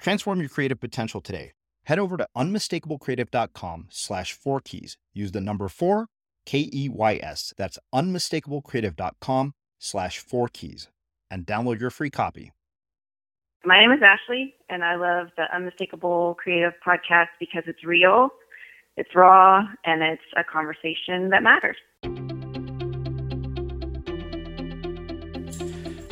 Transform your creative potential today. Head over to unmistakablecreative.com slash four keys. Use the number four, K E Y S. That's unmistakablecreative.com slash four keys and download your free copy. My name is Ashley, and I love the Unmistakable Creative podcast because it's real, it's raw, and it's a conversation that matters.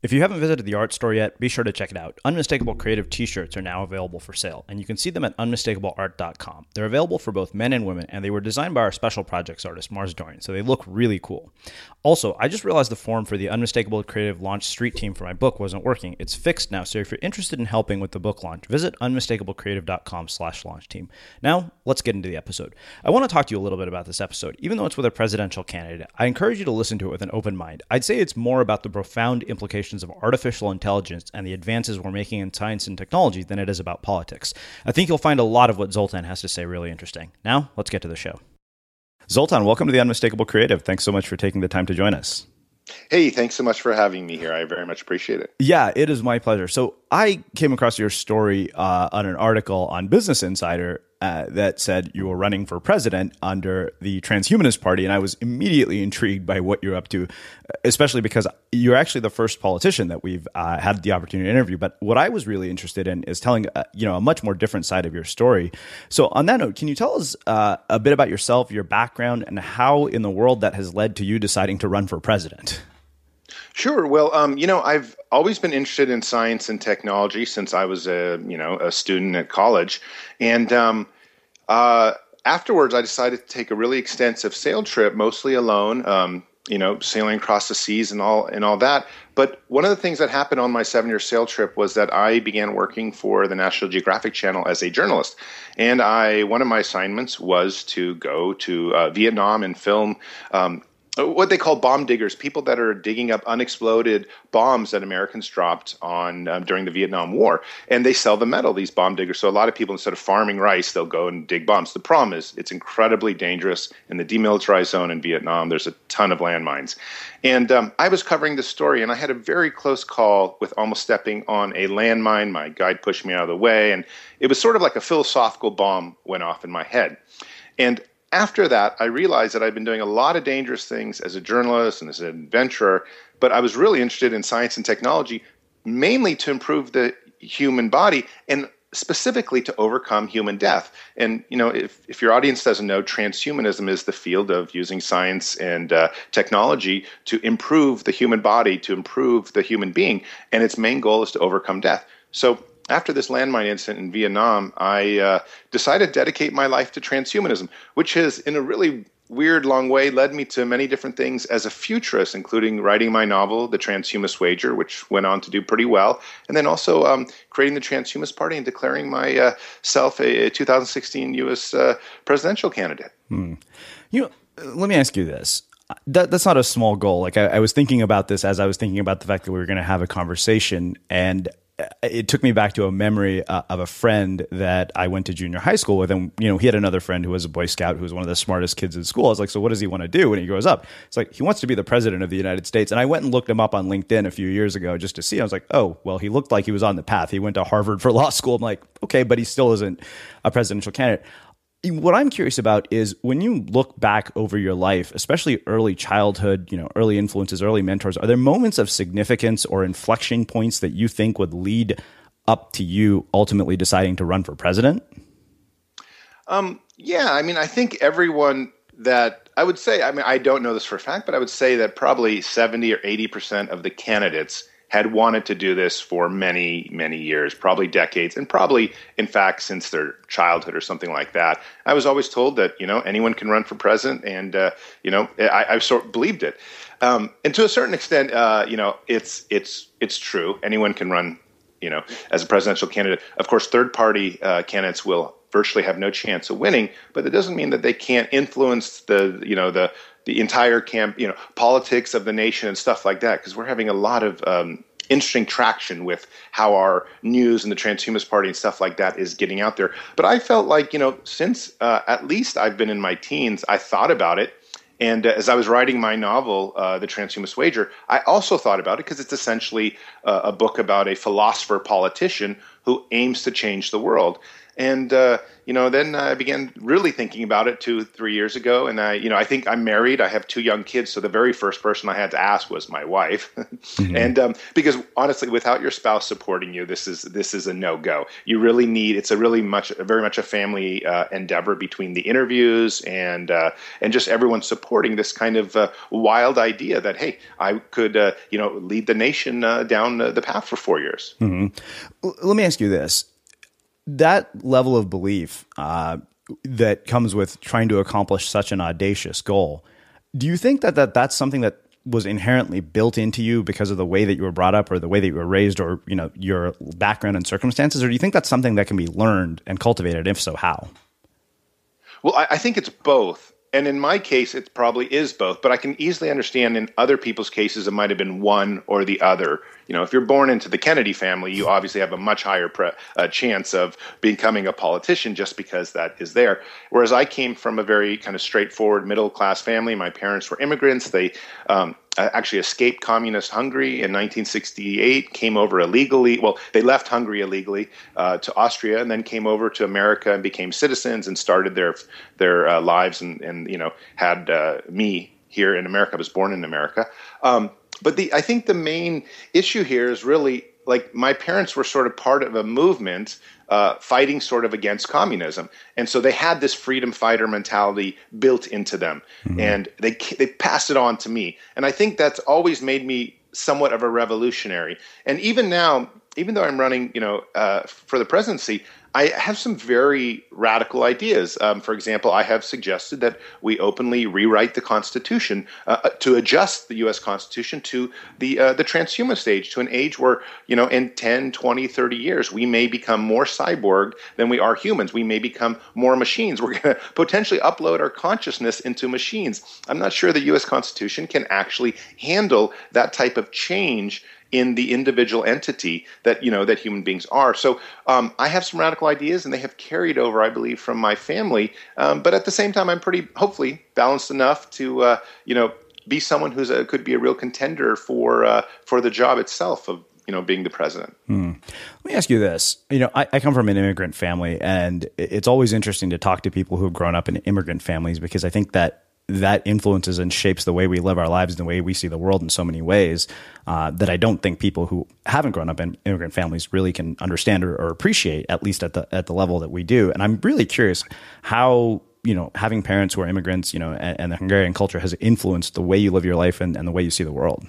If you haven't visited the art store yet, be sure to check it out. Unmistakable Creative t shirts are now available for sale, and you can see them at unmistakableart.com. They're available for both men and women, and they were designed by our special projects artist, Mars Dorian, so they look really cool. Also, I just realized the form for the Unmistakable Creative launch street team for my book wasn't working. It's fixed now, so if you're interested in helping with the book launch, visit unmistakablecreative.com slash launch team. Now, let's get into the episode. I want to talk to you a little bit about this episode. Even though it's with a presidential candidate, I encourage you to listen to it with an open mind. I'd say it's more about the profound implications of artificial intelligence and the advances we're making in science and technology than it is about politics. I think you'll find a lot of what Zoltan has to say really interesting. Now, let's get to the show. Zoltan, welcome to the Unmistakable Creative. Thanks so much for taking the time to join us. Hey, thanks so much for having me here. I very much appreciate it. Yeah, it is my pleasure. So, I came across your story uh, on an article on Business Insider uh, that said you were running for president under the Transhumanist Party, and I was immediately intrigued by what you're up to, especially because you're actually the first politician that we've uh, had the opportunity to interview. But what I was really interested in is telling uh, you know a much more different side of your story. So, on that note, can you tell us uh, a bit about yourself, your background, and how in the world that has led to you deciding to run for president? Sure. Well, um, you know, I've always been interested in science and technology since I was a you know a student at college, and um, uh, afterwards I decided to take a really extensive sail trip, mostly alone. Um, you know, sailing across the seas and all and all that. But one of the things that happened on my seven-year sail trip was that I began working for the National Geographic Channel as a journalist, and I one of my assignments was to go to uh, Vietnam and film um, what they call bomb diggers, people that are digging up unexploded bombs that Americans dropped on um, during the Vietnam War, and they sell the metal. These bomb diggers. So a lot of people, instead of farming rice, they'll go and dig bombs. The problem is it's incredibly dangerous in the demilitarized zone in Vietnam. There's a ton of landmines, and um, I was covering this story, and I had a very close call with almost stepping on a landmine. My guide pushed me out of the way, and it was sort of like a philosophical bomb went off in my head. And after that, I realized that I'd been doing a lot of dangerous things as a journalist and as an adventurer, but I was really interested in science and technology, mainly to improve the human body and specifically to overcome human death. And you know, if, if your audience doesn't know, transhumanism is the field of using science and uh, technology to improve the human body, to improve the human being, and its main goal is to overcome death. So after this landmine incident in Vietnam, I uh, decided to dedicate my life to transhumanism, which has, in a really weird, long way, led me to many different things as a futurist, including writing my novel, The Transhumanist Wager, which went on to do pretty well, and then also um, creating the Transhumanist Party and declaring myself uh, a, a, 2016 U.S. Uh, presidential candidate. Hmm. You know, let me ask you this. That, that's not a small goal. Like I, I was thinking about this as I was thinking about the fact that we were going to have a conversation, and it took me back to a memory uh, of a friend that I went to junior high school with. And, you know, he had another friend who was a Boy Scout who was one of the smartest kids in school. I was like, so what does he want to do when he grows up? It's like, he wants to be the president of the United States. And I went and looked him up on LinkedIn a few years ago just to see. I was like, oh, well, he looked like he was on the path. He went to Harvard for law school. I'm like, okay, but he still isn't a presidential candidate what I'm curious about is when you look back over your life, especially early childhood, you know, early influences, early mentors, are there moments of significance or inflection points that you think would lead up to you ultimately deciding to run for president? Um, yeah, I mean, I think everyone that I would say, I mean, I don't know this for a fact, but I would say that probably 70 or 80% of the candidates had wanted to do this for many, many years, probably decades, and probably, in fact, since their childhood or something like that. I was always told that you know anyone can run for president, and uh, you know I, I sort of believed it. Um, and to a certain extent, uh, you know, it's it's it's true. Anyone can run, you know, as a presidential candidate. Of course, third party uh, candidates will virtually have no chance of winning, but that doesn't mean that they can't influence the you know the the entire camp, you know, politics of the nation and stuff like that. Because we're having a lot of um, interesting traction with how our news and the transhumanist party and stuff like that is getting out there. But I felt like, you know, since uh, at least I've been in my teens, I thought about it. And uh, as I was writing my novel, uh, The Transhumanist Wager, I also thought about it because it's essentially uh, a book about a philosopher politician who aims to change the world. And uh, you know, then I began really thinking about it two, three years ago. And I, you know, I think I'm married. I have two young kids, so the very first person I had to ask was my wife. mm-hmm. And um, because honestly, without your spouse supporting you, this is this is a no go. You really need. It's a really much, very much a family uh, endeavor between the interviews and uh, and just everyone supporting this kind of uh, wild idea that hey, I could, uh, you know, lead the nation uh, down the path for four years. Mm-hmm. Let me ask you this that level of belief uh, that comes with trying to accomplish such an audacious goal, do you think that, that that's something that was inherently built into you because of the way that you were brought up or the way that you were raised or you know your background and circumstances? Or do you think that's something that can be learned and cultivated? If so how? Well i, I think it's both and in my case, it probably is both, but I can easily understand in other people's cases it might have been one or the other. You know, if you're born into the Kennedy family, you obviously have a much higher pre- uh, chance of becoming a politician just because that is there. Whereas I came from a very kind of straightforward middle class family. My parents were immigrants. They um, uh, actually escaped communist Hungary in 1968, came over illegally. Well, they left Hungary illegally uh, to Austria, and then came over to America and became citizens and started their their uh, lives and and you know had uh, me here in America. I was born in America. Um, but the I think the main issue here is really like my parents were sort of part of a movement uh, fighting sort of against communism, and so they had this freedom fighter mentality built into them, mm-hmm. and they they passed it on to me, and I think that's always made me somewhat of a revolutionary. And even now, even though I'm running, you know, uh, for the presidency, I have some very radical ideas. Um, for example, I have suggested that we openly rewrite the Constitution uh, uh to adjust the U.S. Constitution to the uh, the transhumanist age, to an age where you know in 10, 20, 30 years we may become more cyborg than we are humans. We may become more machines. We're going to potentially upload our consciousness into machines. I'm not sure the U.S. Constitution can actually handle that type of change in the individual entity that you know that human beings are. So um, I have some radical ideas, and they have carried over, I believe, from my family. Um, but at the same time, I'm pretty hopefully balanced enough to uh, you know be someone who's a, could be a real contender for uh, for the job itself of you know being the president. Hmm. Let me ask you this: you know, I, I, come from an immigrant family, and it's always interesting to talk to people who have grown up in immigrant families because I think that that influences and shapes the way we live our lives and the way we see the world in so many ways uh, that I don't think people who haven't grown up in immigrant families really can understand or, or, appreciate, at least at the at the level that we do. And I'm really curious how you know having parents who are immigrants, you know, and, and the Hungarian culture has influenced the way you live your life and, and the way you see the world.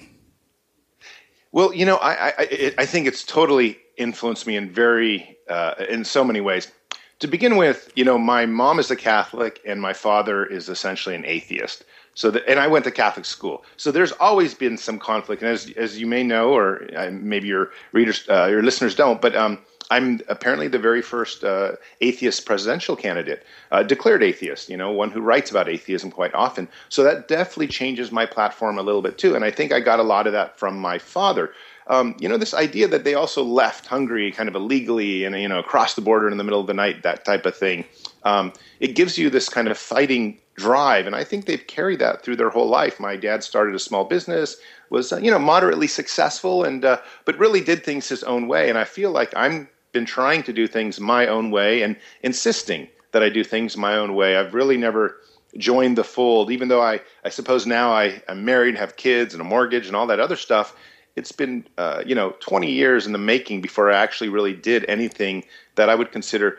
Well, you know, I I, I think it's totally influenced me in very uh, in so many ways to begin with, you know, my mom is a Catholic and my father is essentially an atheist. So, that, and I went to Catholic school. So there's always been some conflict. And as, as you may know, or uh, maybe your readers, uh, your listeners don't, but um, I'm apparently the very first uh, atheist presidential candidate, uh, declared atheist, you know, one who writes about atheism quite often. So that definitely changes my platform a little bit too. And I think I got a lot of that from my father um, you know, this idea that they also left Hungary kind of illegally and, you know, across the border in the middle of the night, that type of thing. Um, it gives you this kind of fighting drive. And I think they've carried that through their whole life. My dad started a small business, was, uh, you know, moderately successful, and, uh, but really did things his own way. And I feel like I'm been trying to do things my own way and insisting that I do things my own way. I've really never joined the fold, even though I, I suppose now I, I'm married, have kids and a mortgage and all that other stuff it's been uh, you know 20 years in the making before I actually really did anything that I would consider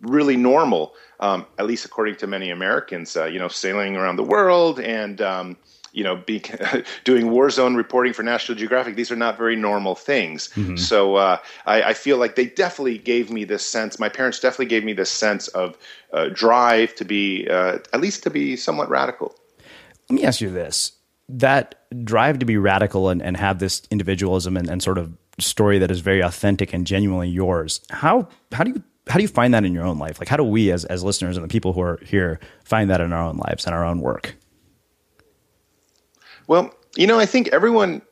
really normal, um, at least according to many Americans. Uh, you know, sailing around the world and um, you know, be, doing war zone reporting for National Geographic. These are not very normal things. Mm-hmm. So uh, I, I, feel like they definitely gave me this sense. My parents definitely gave me this sense of uh, drive to be, uh, at least to be somewhat radical. Let me ask you this: that drive to be radical and, and have this individualism and, and sort of story that is very authentic and genuinely yours. How how do you how do you find that in your own life? Like how do we as as listeners and the people who are here find that in our own lives and our own work? Well, you know, I think everyone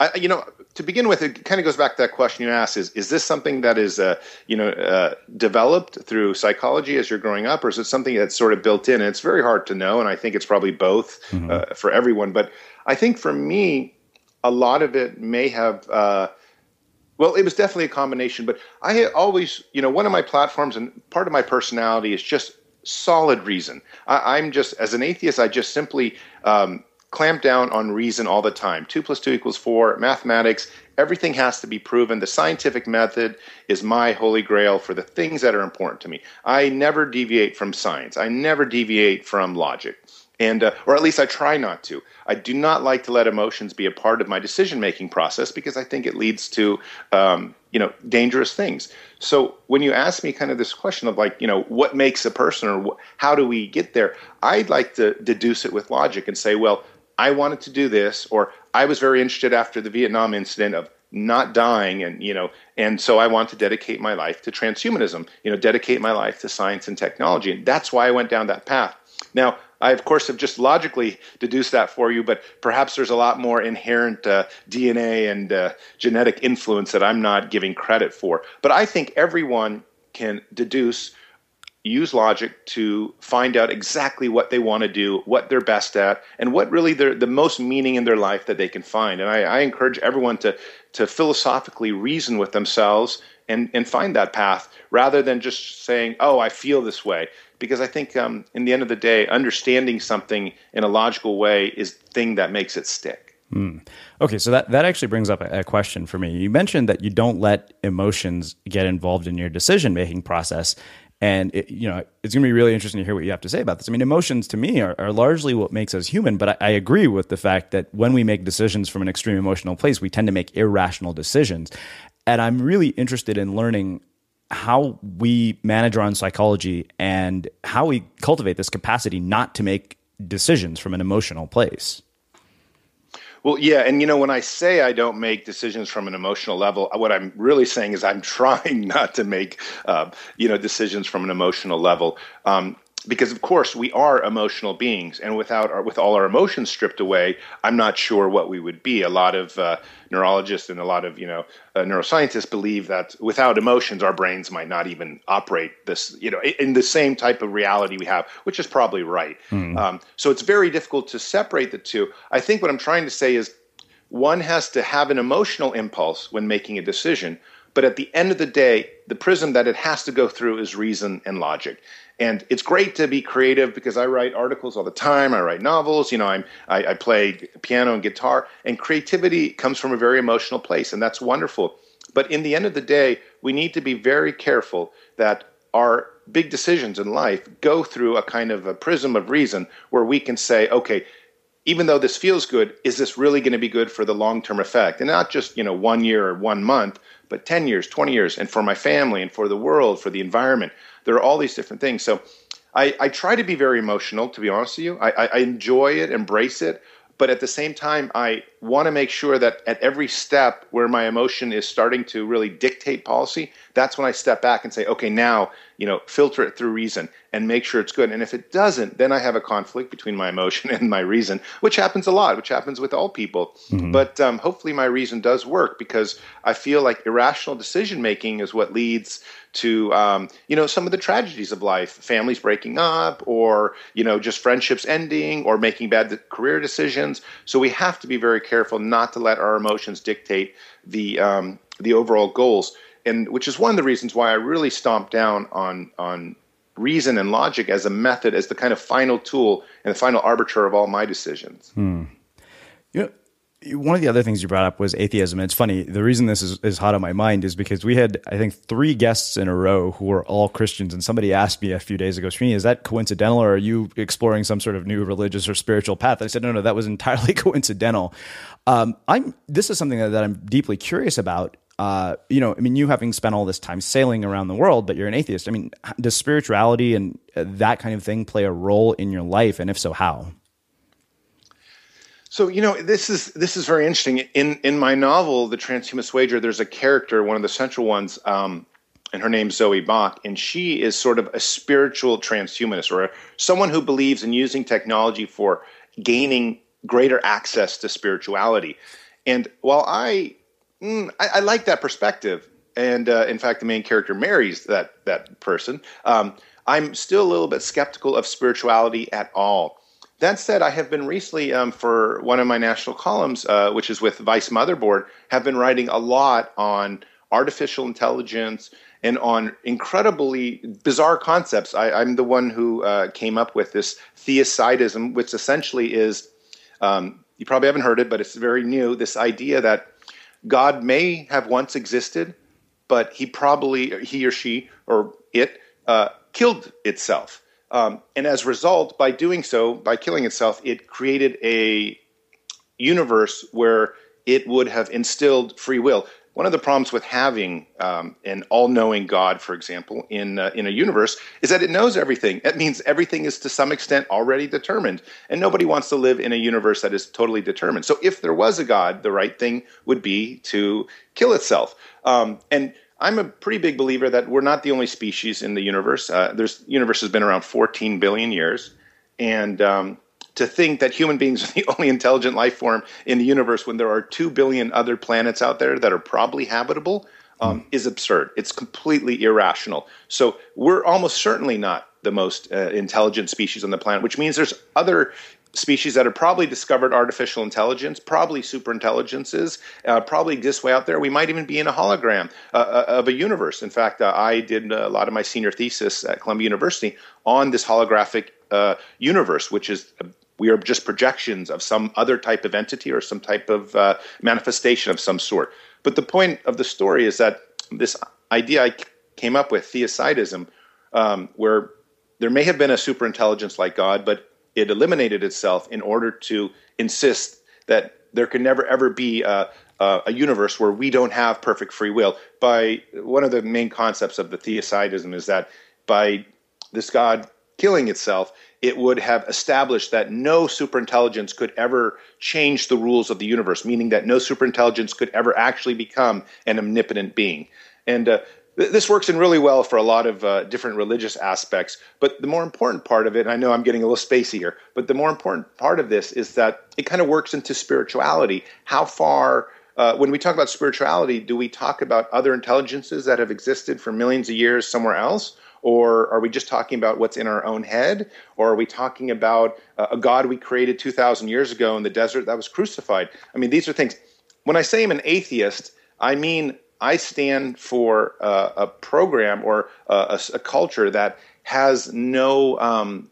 I, you know, to begin with, it kind of goes back to that question you asked: is is this something that is, uh, you know, uh, developed through psychology as you're growing up, or is it something that's sort of built in? And it's very hard to know, and I think it's probably both mm-hmm. uh, for everyone. But I think for me, a lot of it may have. Uh, Well, it was definitely a combination, but I always, you know, one of my platforms and part of my personality is just solid reason. I, am just, as an atheist, I just simply um, clamp down on reason all the time. Two plus two equals four, mathematics, everything has to be proven. The scientific method is my holy grail for the things that are important to me. I never deviate from science, I never deviate from logic and uh, or at least I try not to. I do not like to let emotions be a part of my decision making process because I think it leads to um, you know dangerous things. So when you ask me kind of this question of like you know what makes a person or wh- how do we get there, I'd like to deduce it with logic and say, well, I wanted to do this, or I was very interested after the Vietnam incident of not dying and you know and so i want to dedicate my life to transhumanism you know dedicate my life to science and technology and that's why i went down that path now I, of course, have just logically deduced that for you, but perhaps there's a lot more inherent uh, DNA and uh, genetic influence that I'm not giving credit for. But I think everyone can deduce, use logic to find out exactly what they want to do, what they're best at, and what really the most meaning in their life that they can find. And I, I encourage everyone to to philosophically reason with themselves and, and find that path rather than just saying, oh, I feel this way because I think um, in the end of the day, understanding something in a logical way is the thing that makes it stick. Mm. Okay, so that, that actually brings up a, a, question for me. You mentioned that you don't let emotions get involved in your decision making process. And it, you know it's going to be really interesting to hear what you have to say about this. I mean, emotions to me are, are largely what makes us human. But I, I agree with the fact that when we make decisions from an extreme emotional place, we tend to make irrational decisions. And I'm really interested in learning how we manage our own psychology and how we cultivate this capacity not to make decisions from an emotional place. Well, yeah, and you know, when I say I don't make decisions from an emotional level, what I'm really saying is I'm trying not to make, uh, you know, decisions from an emotional level. Um, because of course we are emotional beings and without our, with all our emotions stripped away i'm not sure what we would be a lot of uh, neurologists and a lot of you know uh, neuroscientists believe that without emotions our brains might not even operate this you know in the same type of reality we have which is probably right. Mm. um, so it's very difficult to separate the two. I think what i'm trying to say is one has to have an emotional impulse when making a decision but at the end of the day the prism that it has to go through is reason and logic and it's great to be creative because I write articles all the time. I write novels. You know, I'm, I, I play piano and guitar, and creativity comes from a very emotional place, and that's wonderful. But in the end of the day, we need to be very careful that our big decisions in life go through a kind of a prism of reason where we can say, okay, even though this feels good, is this really going to be good for the long term effect? And not just, you know, one year or one month, but 10 years, 20 years, and for my family and for the world, for the environment. There are all these different things. So I, I try to be very emotional, to be honest with you. I, I enjoy it, embrace it, but at the same time, I want to make sure that at every step where my emotion is starting to really dictate policy, that's when I step back and say, okay, now, you know, filter it through reason and make sure it's good. And if it doesn't, then I have a conflict between my emotion and my reason, which happens a lot, which happens with all people. Mm-hmm. But um, hopefully my reason does work because I feel like irrational decision making is what leads to um, you know some of the tragedies of life families breaking up or you know just friendships ending or making bad career decisions so we have to be very careful not to let our emotions dictate the um, the overall goals and which is one of the reasons why I really stomp down on on reason and logic as a method as the kind of final tool and the final arbiter of all my decisions. Hmm. You know, one of the other things you brought up was atheism. It's funny. The reason this is, is hot on my mind is because we had, I think, three guests in a row who were all Christians. And somebody asked me a few days ago, Srini, is that coincidental or are you exploring some sort of new religious or spiritual path? I said, no, no, that was entirely coincidental. Um, I'm, this is something that, that I'm deeply curious about. Uh, you know, I mean, you having spent all this time sailing around the world, but you're an atheist. I mean, does spirituality and uh, that kind of thing play a role in your life? And if so, how? So you know this is this is very interesting. In in my novel, The Transhumanist Wager, there's a character, one of the central ones, um, and her name's Zoe Bach, and she is sort of a spiritual transhumanist, or someone who believes in using technology for gaining greater access to spirituality. And while I mm, I, I, like that perspective, and uh, in fact, the main character marries that that person. Um, I'm still a little bit skeptical of spirituality at all. That said, I have been recently, um, for one of my national columns, uh, which is with Vice Motherboard, have been writing a lot on artificial intelligence and on incredibly bizarre concepts. I, am the one who uh, came up with this theocidism, which essentially is um, you probably haven't heard it, but it's very new. This idea that God may have once existed, but he probably, he or she or it, uh, killed itself. Um, and as a result, by doing so, by killing itself, it created a universe where it would have instilled free will one of the problems with having um, an all-knowing God, for example, in uh, in a universe, is that it knows everything. That means everything is to some extent already determined, and nobody wants to live in a universe that is totally determined. So, if there was a God, the right thing would be to kill itself. Um, and I'm a pretty big believer that we're not the only species in the universe. Uh, there's universe has been around 14 billion years, and um, to think that human beings are the only intelligent life form in the universe when there are 2 billion other planets out there that are probably habitable um, mm. is absurd. It's completely irrational. So we're almost certainly not the most uh, intelligent species on the planet, which means there's other species that have probably discovered artificial intelligence, probably super intelligences, uh, probably exist way out there. We might even be in a hologram uh, uh of a universe. In fact, uh, I did a lot of my senior thesis at Columbia University on this holographic uh, universe, which is we are just projections of some other type of entity or some type of uh, manifestation of some sort. But the point of the story is that this idea I came up with, theocidism, um, where there may have been a superintelligence like God, but it eliminated itself in order to insist that there can never ever be a, a, universe where we don't have perfect free will. By one of the main concepts of the theocidism is that by this God killing itself, it would have established that no superintelligence could ever change the rules of the universe, meaning that no superintelligence could ever actually become an omnipotent being. And uh, this works in really well for a lot of uh, different religious aspects. But the more important part of it, and I know I'm getting a little spacey here, but the more important part of this is that it kind of works into spirituality. How far uh, when we talk about spirituality, do we talk about other intelligences that have existed for millions of years somewhere else? Or are we just talking about what's in our own head? Or are we talking about a God we created 2,000 years ago in the desert that was crucified? I mean, these are things. When I say I'm an atheist, I mean I stand for a, a program or a, a, culture that has no um,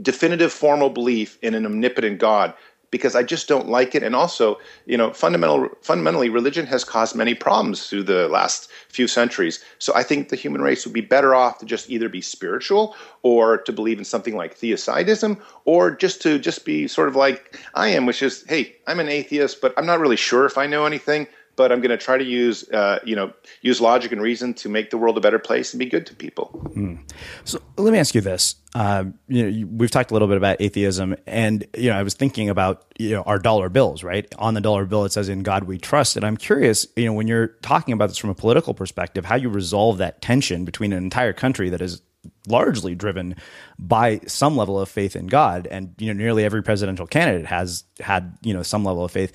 definitive formal belief in an omnipotent God because I just don't like it. And also, you know, fundamental, fundamentally, religion has caused many problems through the last few centuries. So I think the human race would be better off to just either be spiritual or to believe in something like theocidism or just to just be sort of like I am, which is, hey, I'm an atheist, but I'm not really sure if I know anything but I'm going to try to use uh, you know use logic and reason to make the world a better place and be good to people. Mm. So let me ask you this: uh, you know, we've talked a little bit about atheism, and you know, I was thinking about you know our dollar bills. Right on the dollar bill, it says "In God We Trust," and I'm curious, you know, when you're talking about this from a political perspective, how you resolve that tension between an entire country that is largely driven by some level of faith in God, and you know, nearly every presidential candidate has had you know some level of faith.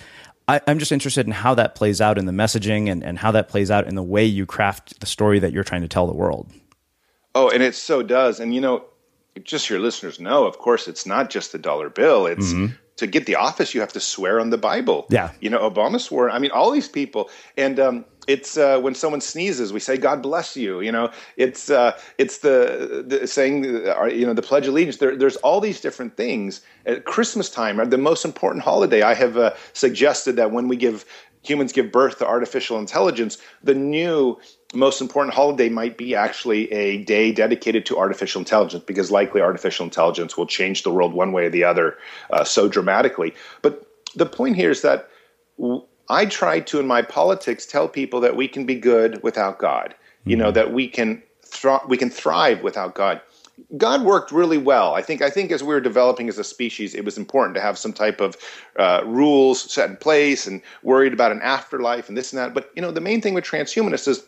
I, am just interested in how that plays out in the messaging and, and how that plays out in the way you craft the story that you're trying to tell the world. Oh, and it so does. And you know, just your listeners know, of course, it's not just the dollar bill. It's mm-hmm. to get the office, you have to swear on the Bible. Yeah. You know, Obama swore. I mean, all these people. And um, it's uh, when someone sneezes, we say "God bless you." You know, it's uh, it's the, the saying uh, you know the Pledge of Allegiance. There, there's all these different things. At Christmas time, the most important holiday, I have uh, suggested that when we give humans give birth to artificial intelligence, the new most important holiday might be actually a day dedicated to artificial intelligence because likely artificial intelligence will change the world one way or the other uh, so dramatically. But the point here is that I try to, in my politics, tell people that we can be good without God. You know mm-hmm. that we can thri- we can thrive without God. God worked really well. I think. I think as we were developing as a species, it was important to have some type of uh, rules set in place and worried about an afterlife and this and that. But you know, the main thing with transhumanists is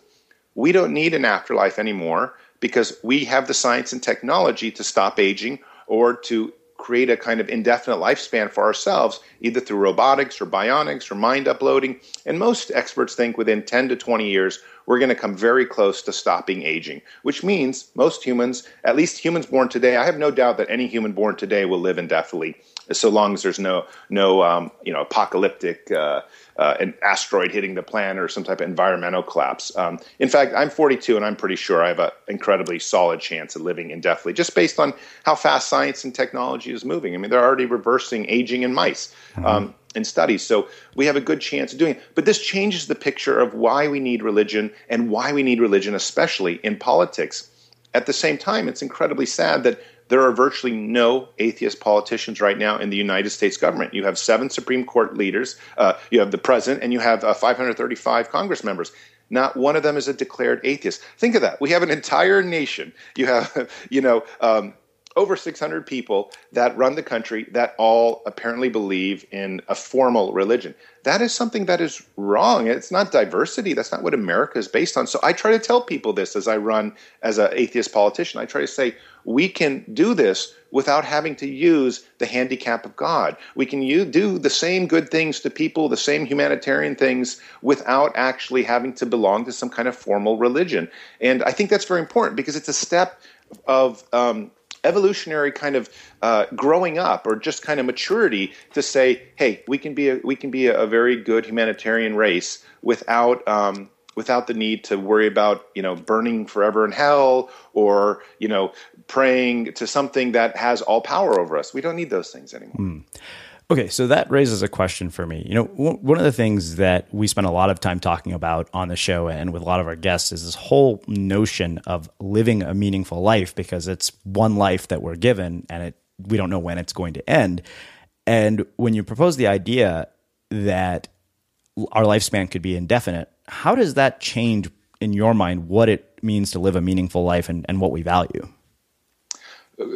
we don't need an afterlife anymore because we have the science and technology to stop aging or to create a kind of indefinite lifespan for ourselves, either through robotics or bionics or mind uploading. And most experts think within 10 to 20 years, we're going to come very close to stopping aging, which means most humans, at least humans born today, I have no doubt that any human born today will live indefinitely. so long as there's no no um, you know apocalyptic uh, uh, an asteroid hitting the planet or some type of environmental collapse. Um, in fact, I'm 42 and I'm pretty sure I have an incredibly solid chance of living indefinitely, just based on how fast science and technology is moving. I mean, they're already reversing aging in mice. Mm-hmm. Um, in studies. So we have a good chance of doing it. But this changes the picture of why we need religion and why we need religion, especially in politics. At the same time, it's incredibly sad that there are virtually no atheist politicians right now in the United States government. You have seven Supreme Court leaders, uh, you have the president, and you have uh, 535 Congress members. Not one of them is a declared atheist. Think of that. We have an entire nation. You have, you know, um, over 600 people that run the country that all apparently believe in a formal religion. That is something that is wrong. It's not diversity. That's not what America is based on. So I try to tell people this as I run as an atheist politician. I try to say we can do this without having to use the handicap of God. We can do the same good things to people, the same humanitarian things, without actually having to belong to some kind of formal religion. And I think that's very important because it's a step of um, evolutionary kind of uh, growing up or just kind of maturity to say, hey, we can be a, we can be a, a very good humanitarian race without um, without the need to worry about you know burning forever in hell or you know praying to something that has all power over us. We don't need those things anymore. Mm. Okay, so that raises a question for me. You know, one of the things that we spend a lot of time talking about on the show and with a lot of our guests is this whole notion of living a meaningful life because it's one life that we're given and it we don't know when it's going to end. And when you propose the idea that our lifespan could be indefinite, how does that change in your mind what it means to live a meaningful life and, and what we value?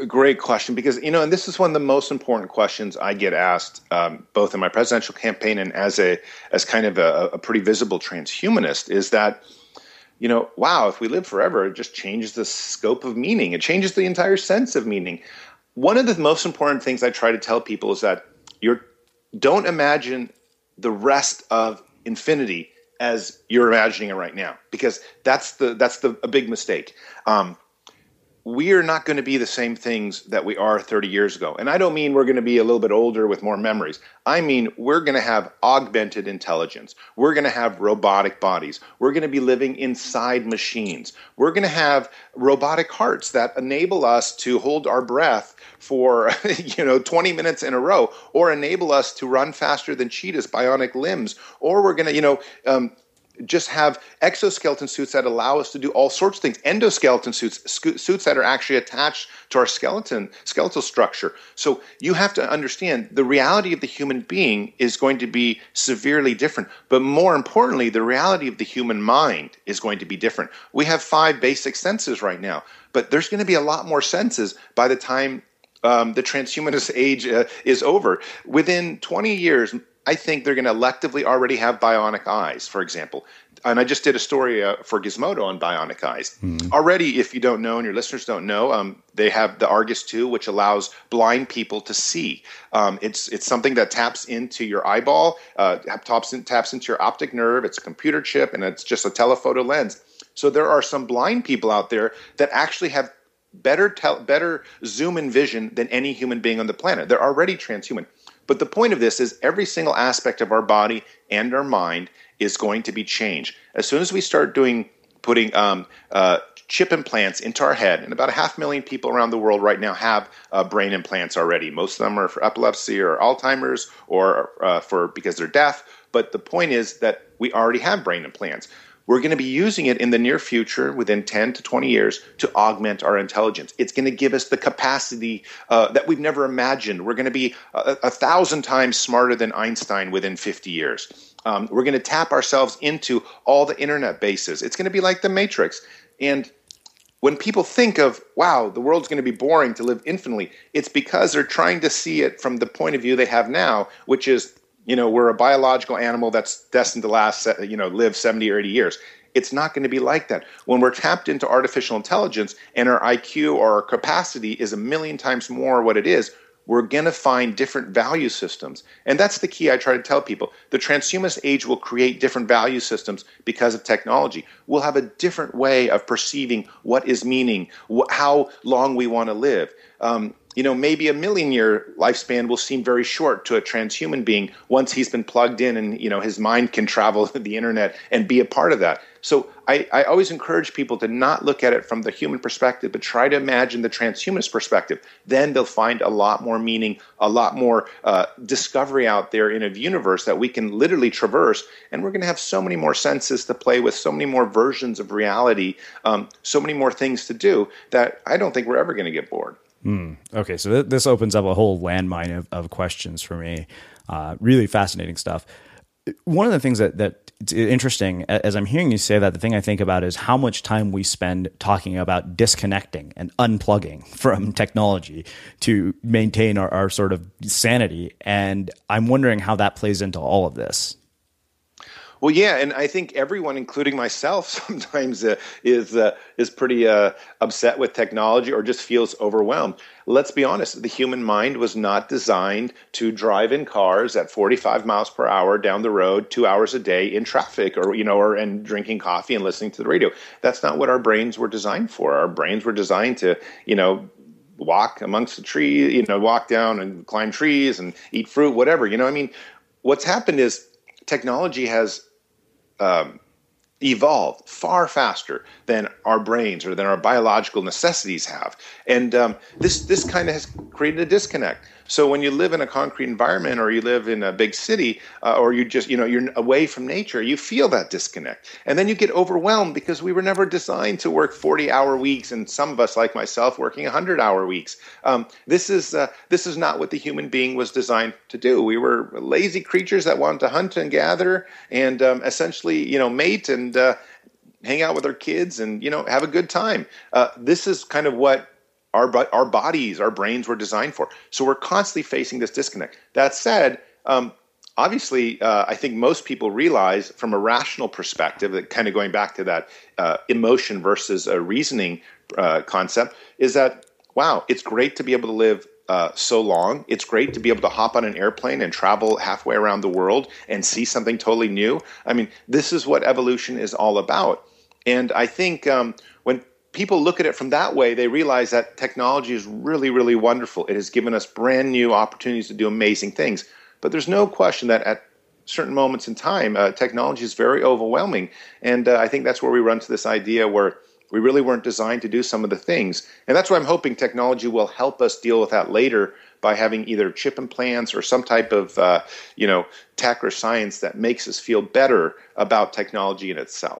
Great question, because you know, and this is one of the most important questions I get asked, um, both in my presidential campaign and as a as kind of a, a, pretty visible transhumanist, is that you know, wow, if we live forever, it just changes the scope of meaning. It changes the entire sense of meaning. One of the most important things I try to tell people is that you're don't imagine the rest of infinity as you're imagining it right now, because that's the that's the a big mistake. Um, we are not going to be the same things that we are 30 years ago. And I don't mean we're going to be a little bit older with more memories. I mean we're going to have augmented intelligence. We're going to have robotic bodies. We're going to be living inside machines. We're going to have robotic hearts that enable us to hold our breath for you know 20 minutes in a row or enable us to run faster than cheetahs bionic limbs or we're going to you know um, just have exoskeleton suits that allow us to do all sorts of things. Endoskeleton suits sc- suits that are actually attached to our skeleton skeletal structure. So you have to understand the reality of the human being is going to be severely different. But more importantly the reality of the human mind is going to be different. We have five basic senses right now but there's going to be a lot more senses by the time um, the transhumanist age uh, is over. Within 20 years I think they're going to electively already have bionic eyes, for example. And I just did a story uh, for Gizmodo on bionic eyes. Mm. Already, if you don't know and your listeners don't know, um, they have the Argus 2, which allows blind people to see. Um, it's it's something that taps into your eyeball, uh, taps, in, taps into your optic nerve. It's a computer chip, and it's just a telephoto lens. So there are some blind people out there that actually have better tel- better zoom and vision than any human being on the planet. They're already transhuman. But the point of this is every single aspect of our body and our mind is going to be changed. As soon as we start doing putting um, uh, chip implants into our head, and about a half million people around the world right now have uh, brain implants already. Most of them are for epilepsy or Alzheimer's or uh, for because they're deaf. But the point is that we already have brain implants. We're going to be using it in the near future, within 10 to 20 years, to augment our intelligence. It's going to give us the capacity uh, that we've never imagined. We're going to be a, a, thousand times smarter than Einstein within 50 years. Um, we're going to tap ourselves into all the internet bases. It's going to be like the Matrix. And when people think of, wow, the world's going to be boring to live infinitely, it's because they're trying to see it from the point of view they have now, which is you know we're a biological animal that's destined to last you know live 70 or 80 years. It's not going to be like that. When we're tapped into artificial intelligence and our iq or our capacity is a million times more what it is we're going to find different value systems. And that's the key i try to tell people. The transhumanist age will create different value systems because of technology. We'll have a different way of perceiving what is meaning how long we want to live. Um, you know, maybe a million year lifespan will seem very short to a transhuman being once he's been plugged in and, you know, his mind can travel the internet and be a part of that. So I, I always encourage people to not look at it from the human perspective, but try to imagine the transhumanist perspective. Then they'll find a lot more meaning, a lot more uh, discovery out there in a universe that we can literally traverse. And we're going to have so many more senses to play with, so many more versions of reality, um, so many more things to do that I don't think we're ever going to get bored. Mm, okay, so th- this opens up a whole landmine of, of questions for me. Uh, really fascinating stuff. One of the things that that it's interesting as I'm hearing you say that, the thing I think about is how much time we spend talking about disconnecting and unplugging from technology to maintain our, our sort of sanity. And I'm wondering how that plays into all of this. Well, yeah, and I think everyone, including myself, sometimes uh, is uh, is pretty uh, upset with technology or just feels overwhelmed. Let's be honest: the human mind was not designed to drive in cars at 45 miles per hour down the road, two hours a day in traffic, or you know, or and drinking coffee and listening to the radio. That's not what our brains were designed for. Our brains were designed to, you know, walk amongst the trees, you know, walk down and climb trees and eat fruit, whatever. You know, I mean, what's happened is technology has um, evolved far faster than our brains or than our biological necessities have, and um, this this kind of has created a disconnect. So when you live in a concrete environment or you live in a big city uh, or you just, you know, you're away from nature, you feel that disconnect. And then you get overwhelmed because we were never designed to work 40 hour weeks and some of us like myself working 100 hour weeks. Um, this is uh, this is not what the human being was designed to do. We were lazy creatures that wanted to hunt and gather and um, essentially, you know, mate and uh, hang out with our kids and you know have a good time. Uh, this is kind of what our our bodies, our brains were designed for. So we're constantly facing this disconnect. That said, um, obviously, uh, I think most people realize from a rational perspective that kind of going back to that uh, emotion versus a reasoning uh, concept is that wow, it's great to be able to live. Uh, so long. It's great to be able to hop on an airplane and travel halfway around the world and see something totally new. I mean, this is what evolution is all about. And I think um, people look at it from that way, they realize that technology is really, really wonderful. It has given us brand new opportunities to do amazing things. But there's no question that at certain moments in time, uh, technology is very overwhelming. And uh, I think that's where we run to this idea where we really weren't designed to do some of the things. And that's why I'm hoping technology will help us deal with that later by having either chip implants or some type of, uh, you know, tech or science that makes us feel better about technology in itself.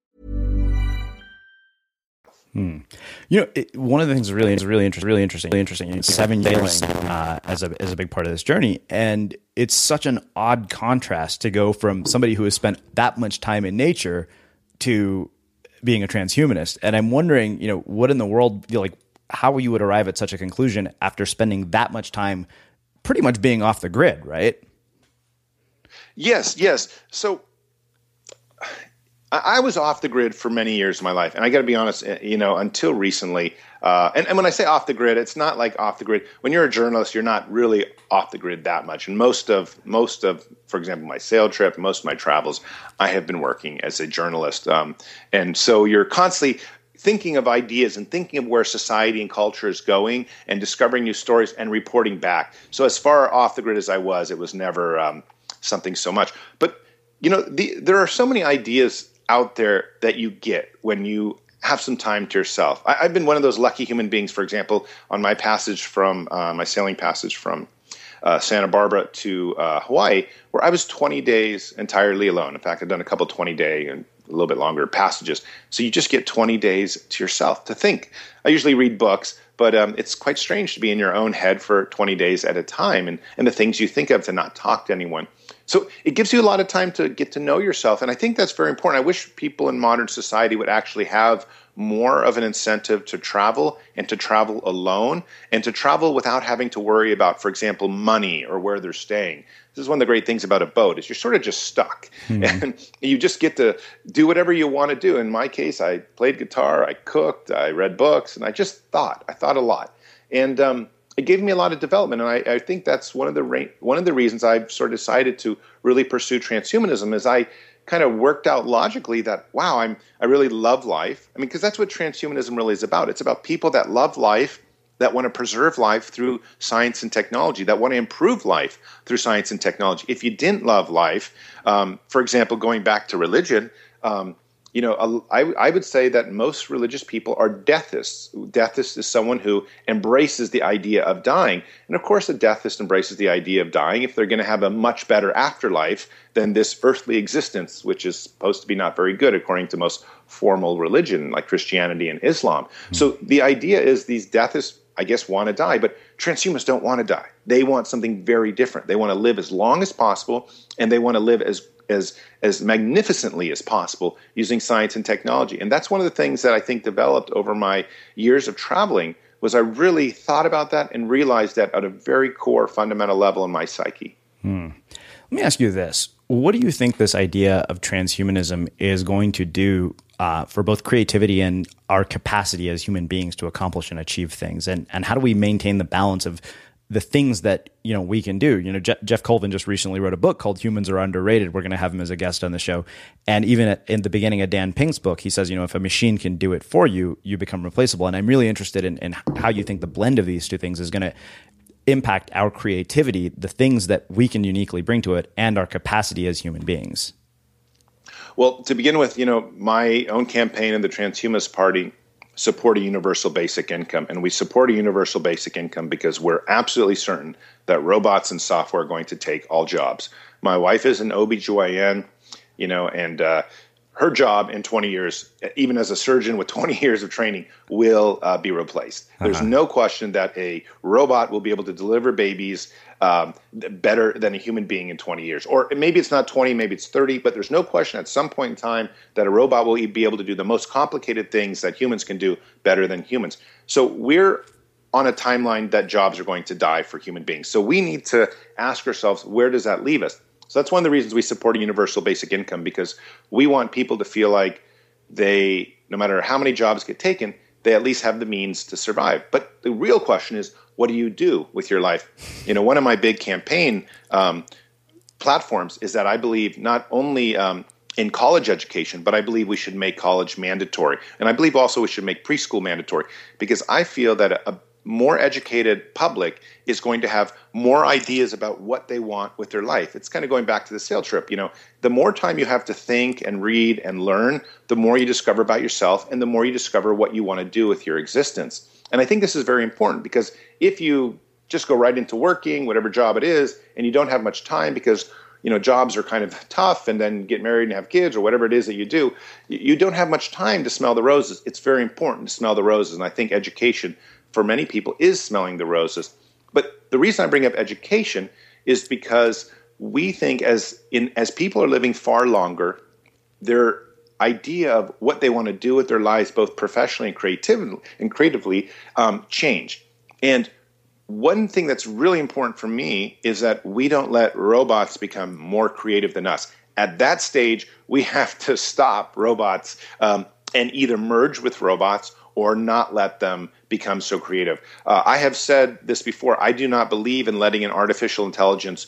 Hmm. You know, it, one of the things is really is really interesting, really interesting, really interesting. You know, seven years uh, as a as a big part of this journey, and it's such an odd contrast to go from somebody who has spent that much time in nature to being a transhumanist. And I'm wondering, you know, what in the world, you know, like, how you would arrive at such a conclusion after spending that much time, pretty much being off the grid, right? Yes, yes. So I was off the grid for many years of my life, and I got to be honest, eh, you know, until recently. Uh, and, and, when I say off the grid, it's not like off the grid. When you're a journalist, you're not really off the grid that much. And most of most of, for example, my sail trip, most of my travels, I have been working as a journalist, um, and so you're constantly thinking of ideas and thinking of where society and culture is going, and discovering new stories and reporting back. So as far off the grid as I was, it was never um, something so much. But you know, the, there are so many ideas out there that you get when you have some time to yourself. I, have been one of those lucky human beings, for example, on my passage from uh, my sailing passage from uh, Santa Barbara to uh, Hawaii, where I was 20 days entirely alone. In fact, I've done a couple 20 day and a little bit longer passages. So you just get 20 days to yourself to think. I usually read books, but um, it's quite strange to be in your own head for 20 days at a time and, and the things you think of to not talk to anyone. So it gives you a lot of time to get to know yourself. And I think that's very important. I wish people in modern society would actually have more of an incentive to travel and to travel alone and to travel without having to worry about, for example, money or where they're staying. This is one of the great things about a boat is you're sort of just stuck mm-hmm. and you just get to do whatever you want to do. In my case, I played guitar, I cooked, I read books, and I just thought. I thought a lot. And um, it gave me a lot of development, and I, I think that's one of the re- one of the reasons I've sort of decided to really pursue transhumanism. Is I kind of worked out logically that wow, I'm I really love life. I mean, because that's what transhumanism really is about. It's about people that love life, that want to preserve life through science and technology, that want to improve life through science and technology. If you didn't love life, um, for example, going back to religion. Um, you know, I, I would say that most religious people are deathists. Deathist is someone who embraces the idea of dying. And of course, a deathist embraces the idea of dying if they're going to have a much better afterlife than this earthly existence, which is supposed to be not very good according to most formal religion like Christianity and Islam. Mm-hmm. So the idea is these deathists, I guess, want to die, but transhumans don't want to die. They want something very different. They want to live as long as possible and they want to live as as as magnificently as possible using science and technology. And that's one of the things that I think developed over my years of traveling was I really thought about that and realized that at a very core fundamental level in my psyche. Hmm. Let me ask you this. What do you think this idea of transhumanism is going to do uh, for both creativity and our capacity as human beings to accomplish and achieve things? And, and how do we maintain the balance of the things that you know we can do. You know, Je- Geoff Colvin just recently wrote a book called "Humans Are Underrated." We're going to have him as a guest on the show. And even at, in the beginning of Dan Pink's book, he says, you know, if a machine can do it for you, you become replaceable. And I'm really interested in, in how you think the blend of these two things is going to impact our creativity, the things that we can uniquely bring to it, and our capacity as human beings. Well, to begin with, you know, my own campaign in the Transhumanist Party support a universal basic income. And we support a universal basic income because we're absolutely certain that robots and software are going to take all jobs. My wife is an OBGYN, you know, and uh, her job in 20 years, even as a surgeon with 20 years of training, will uh, be replaced. Uh-huh. There's no question that a robot will be able to deliver babies um, better than a human being in 20 years. Or maybe it's not 20, maybe it's 30, but there's no question at some point in time that a robot will be able to do the most complicated things that humans can do better than humans. So we're on a timeline that jobs are going to die for human beings. So we need to ask ourselves, where does that leave us? So that's one of the reasons we support a universal basic income because we want people to feel like they, no matter how many jobs get taken, they at least have the means to survive. But the real question is, what do you do with your life? You know, one of my big campaign um, platforms is that I believe not only um, in college education, but I believe we should make college mandatory. And I believe also we should make preschool mandatory because I feel that a, a more educated public is going to have more ideas about what they want with their life. It's kind of going back to the sail trip. You know, the more time you have to think and read and learn, the more you discover about yourself and the more you discover what you want to do with your existence. And I think this is very important because if you just go right into working, whatever job it is, and you don't have much time because you know jobs are kind of tough and then get married and have kids or whatever it is that you do you don't have much time to smell the roses it's very important to smell the roses and i think education for many people is smelling the roses but the reason i bring up education is because we think as in as people are living far longer their idea of what they want to do with their lives both professionally and creatively and creatively um, change and one thing that's really important for me is that we don't let robots become more creative than us. At that stage, we have to stop robots um, and either merge with robots or not let them become so creative. Uh, I have said this before. I do not believe in letting an artificial intelligence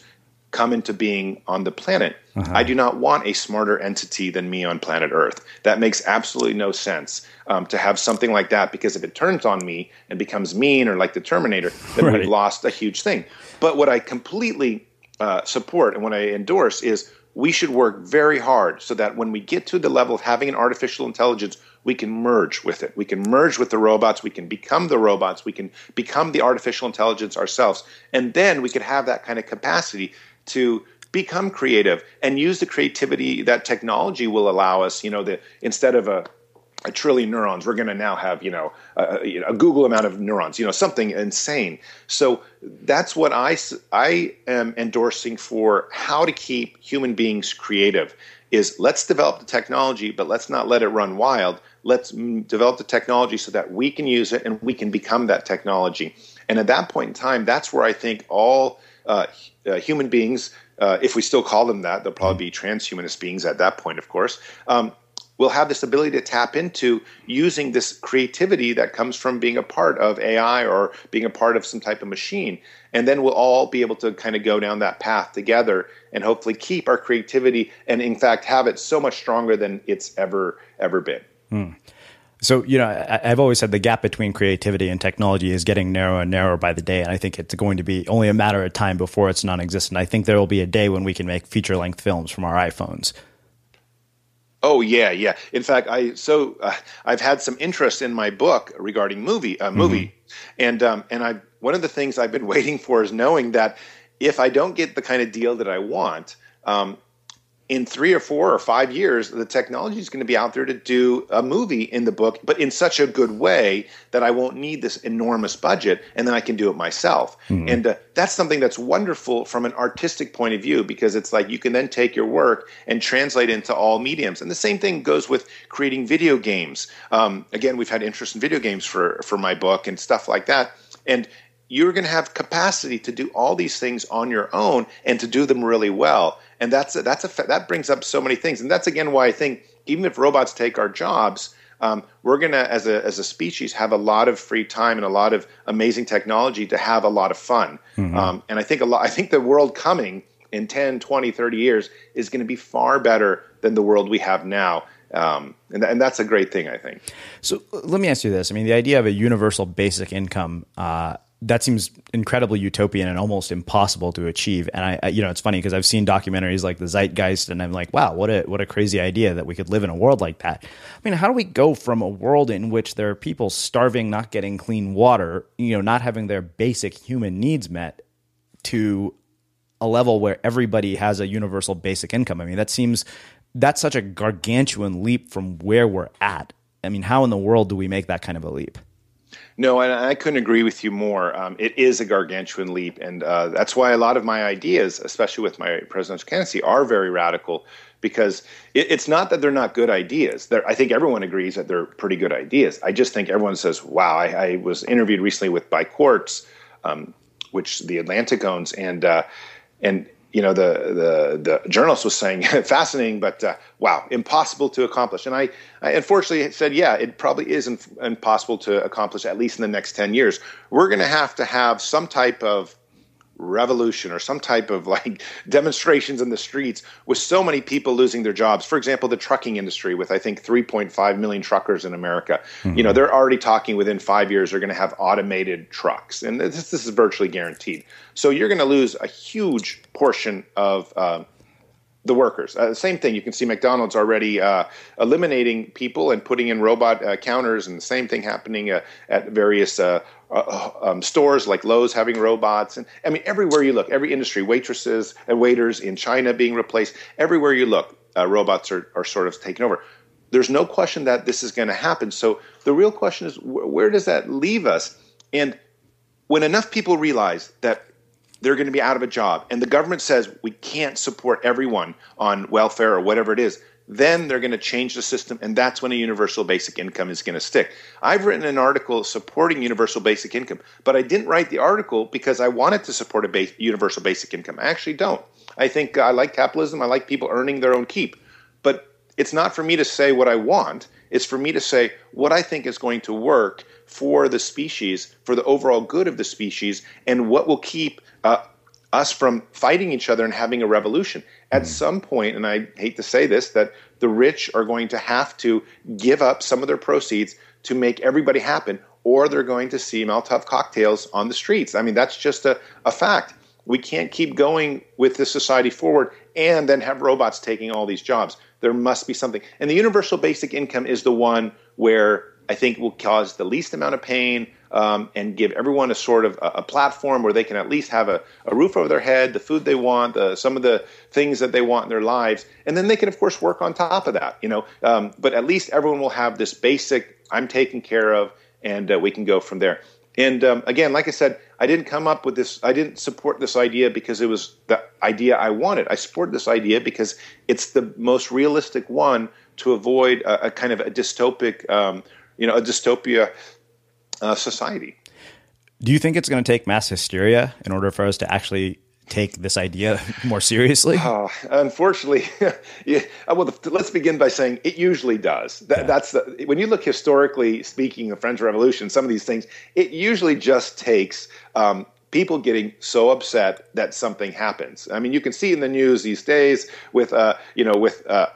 come into being on the planet. Uh-huh. I do not want a smarter entity than me on planet Earth. That makes absolutely no sense um, to have something like that because if it turns on me and becomes mean or like the Terminator, then right. we've lost a huge thing. But what I completely uh, support and what I endorse is we should work very hard so that when we get to the level of having an artificial intelligence, we can merge with it. We can merge with the robots. We can become the robots. We can become the artificial intelligence ourselves. And then we could have that kind of capacity to become creative and use the creativity that technology will allow us. You know, the, instead of a a trillion neurons. We're going to now have, you know, a, a, googol amount of neurons, you know, something insane. So that's what I, I am endorsing for how to keep human beings creative is let's develop the technology, but let's not let it run wild. Let's develop the technology so that we can use it and we can become that technology. And at that point in time, that's where I think all uh, uh, human beings, uh, if we still call them that, they'll probably be transhumanist beings at that point, of course, um, will have this ability to tap into using this creativity that comes from being a part of AI or being a part of some type of machine. And then we'll all be able to kind of go down that path together and hopefully keep our creativity and, in fact, have it so much stronger than it's ever, ever been. Hmm. So, you know, I, have always said the gap between creativity and technology is getting narrower and narrower by the day. And I think it's going to be only a matter of time before it's non existent. I think there will be a day when we can make feature length films from our iPhones. Oh yeah, yeah. In fact, I so uh, I've had some interest in my book regarding movie uh, movie, mm-hmm. and um, and I one of the things I've been waiting for is knowing that if I don't get the kind of deal that I want, um, in three or four or five years, the technology is going to be out there to do a movie in the book, but in such a good way that I won't need this enormous budget, and then I can do it myself. Mm-hmm. And uh, that's something that's wonderful from an artistic point of view because it's like you can then take your work and translate it into all mediums. And the same thing goes with creating video games. Um, again, we've had interest in video games for for my book and stuff like that. And you're going to have capacity to do all these things on your own and to do them really well and that's a, that's a that brings up so many things, and that's again why I think even if robots take our jobs, um, we're gonna as a as a species have a lot of free time and a lot of amazing technology to have a lot of fun. Mm-hmm. Um, and I think a lot. I think the world coming in 10, 20, 30 years is going to be far better than the world we have now. Um, and, and, that's a great thing, I think. So let me ask you this: I mean, the idea of a universal basic income uh, that seems incredibly utopian and almost impossible to achieve. And I, I you know, it's funny because I've seen documentaries like the Zeitgeist, and I'm like, wow, what a what a crazy idea that we could live in a world like that. I mean, how do we go from a world in which there are people starving, not getting clean water, you know, not having their basic human needs met, to a level where everybody has a universal basic income? I mean, that seems that's such a gargantuan leap from where we're at. I mean, how in the world do we make that kind of a leap? No, and I couldn't agree with you more. Um, it is a gargantuan leap, and uh, that's why a lot of my ideas, especially with my presidential candidacy, are very radical. Because it, it's not that they're not good ideas. They're, I think everyone agrees that they're pretty good ideas. I just think everyone says, "Wow!" I, I was interviewed recently with by Quartz, um, which the Atlantic owns, and uh, and you know the the the journalist was saying fascinating, but uh, wow, impossible to accomplish. And I, I unfortunately said, yeah, it probably is impossible to accomplish at least in the next ten years. We're going to have to have some type of revolution or some type of like demonstrations in the streets with so many people losing their jobs. For example, the trucking industry with I think 3.5 million truckers in America. Mm-hmm. You know, they're already talking within 5 years they're going to have automated trucks. And this, this is virtually guaranteed. So you're going to lose a huge portion of uh, the workers. Uh, same thing. You can see McDonald's already uh, eliminating people and putting in robot uh, counters, and the same thing happening uh, at various uh, uh, um, stores like Lowe's having robots. And I mean, everywhere you look, every industry, waitresses and waiters in China being replaced. Everywhere you look, robots are, are sort of taking over. There's no question that this is going to happen. So the real question is, wh- where does that leave us? And when enough people realize that they're going to be out of a job. And the government says we can't support everyone on welfare or whatever it is. Then they're going to change the system, and that's when a universal basic income is going to stick. I've written an article supporting universal basic income, but I didn't write the article because I wanted to support a universal basic income. I actually don't. I think uh, I like capitalism. I like people earning their own keep. But it's not for me to say what I want. It's for me to say what I think is going to work for the species, for the overall good of the species, and what will keep uh, us from fighting each other and having a revolution. At mm-hmm. some point, and I hate to say this, that the rich are going to have to give up some of their proceeds to make everybody happen, or they're going to see Molotov cocktails on the streets. I mean, that's just a, a fact. We can't keep going with this society forward and then have robots taking all these jobs. There must be something. And the universal basic income is the one where I think will cause the least amount of pain um, and give everyone a sort of a, a, platform where they can at least have a, a roof over their head, the food they want, the, some of the things that they want in their lives, and then they can of course work on top of that. You know, um, but at least everyone will have this basic I'm taken care of, and uh, we can go from there. And um, again, like I said, I didn't come up with this. I didn't support this idea because it was the idea I wanted. I support this idea because it's the most realistic one to avoid a, a kind of a dystopic um, you know a dystopia uh, society. Do you think it's going to take mass hysteria in order for us to actually take this idea more seriously? Uh, unfortunately, yeah. Uh, well, let's begin by saying it usually does. That, yeah. That's the, when you look historically speaking, the French Revolution, some of these things, it usually just takes um, people getting so upset that something happens. I mean, you can see in the news these days with uh, you know with uh,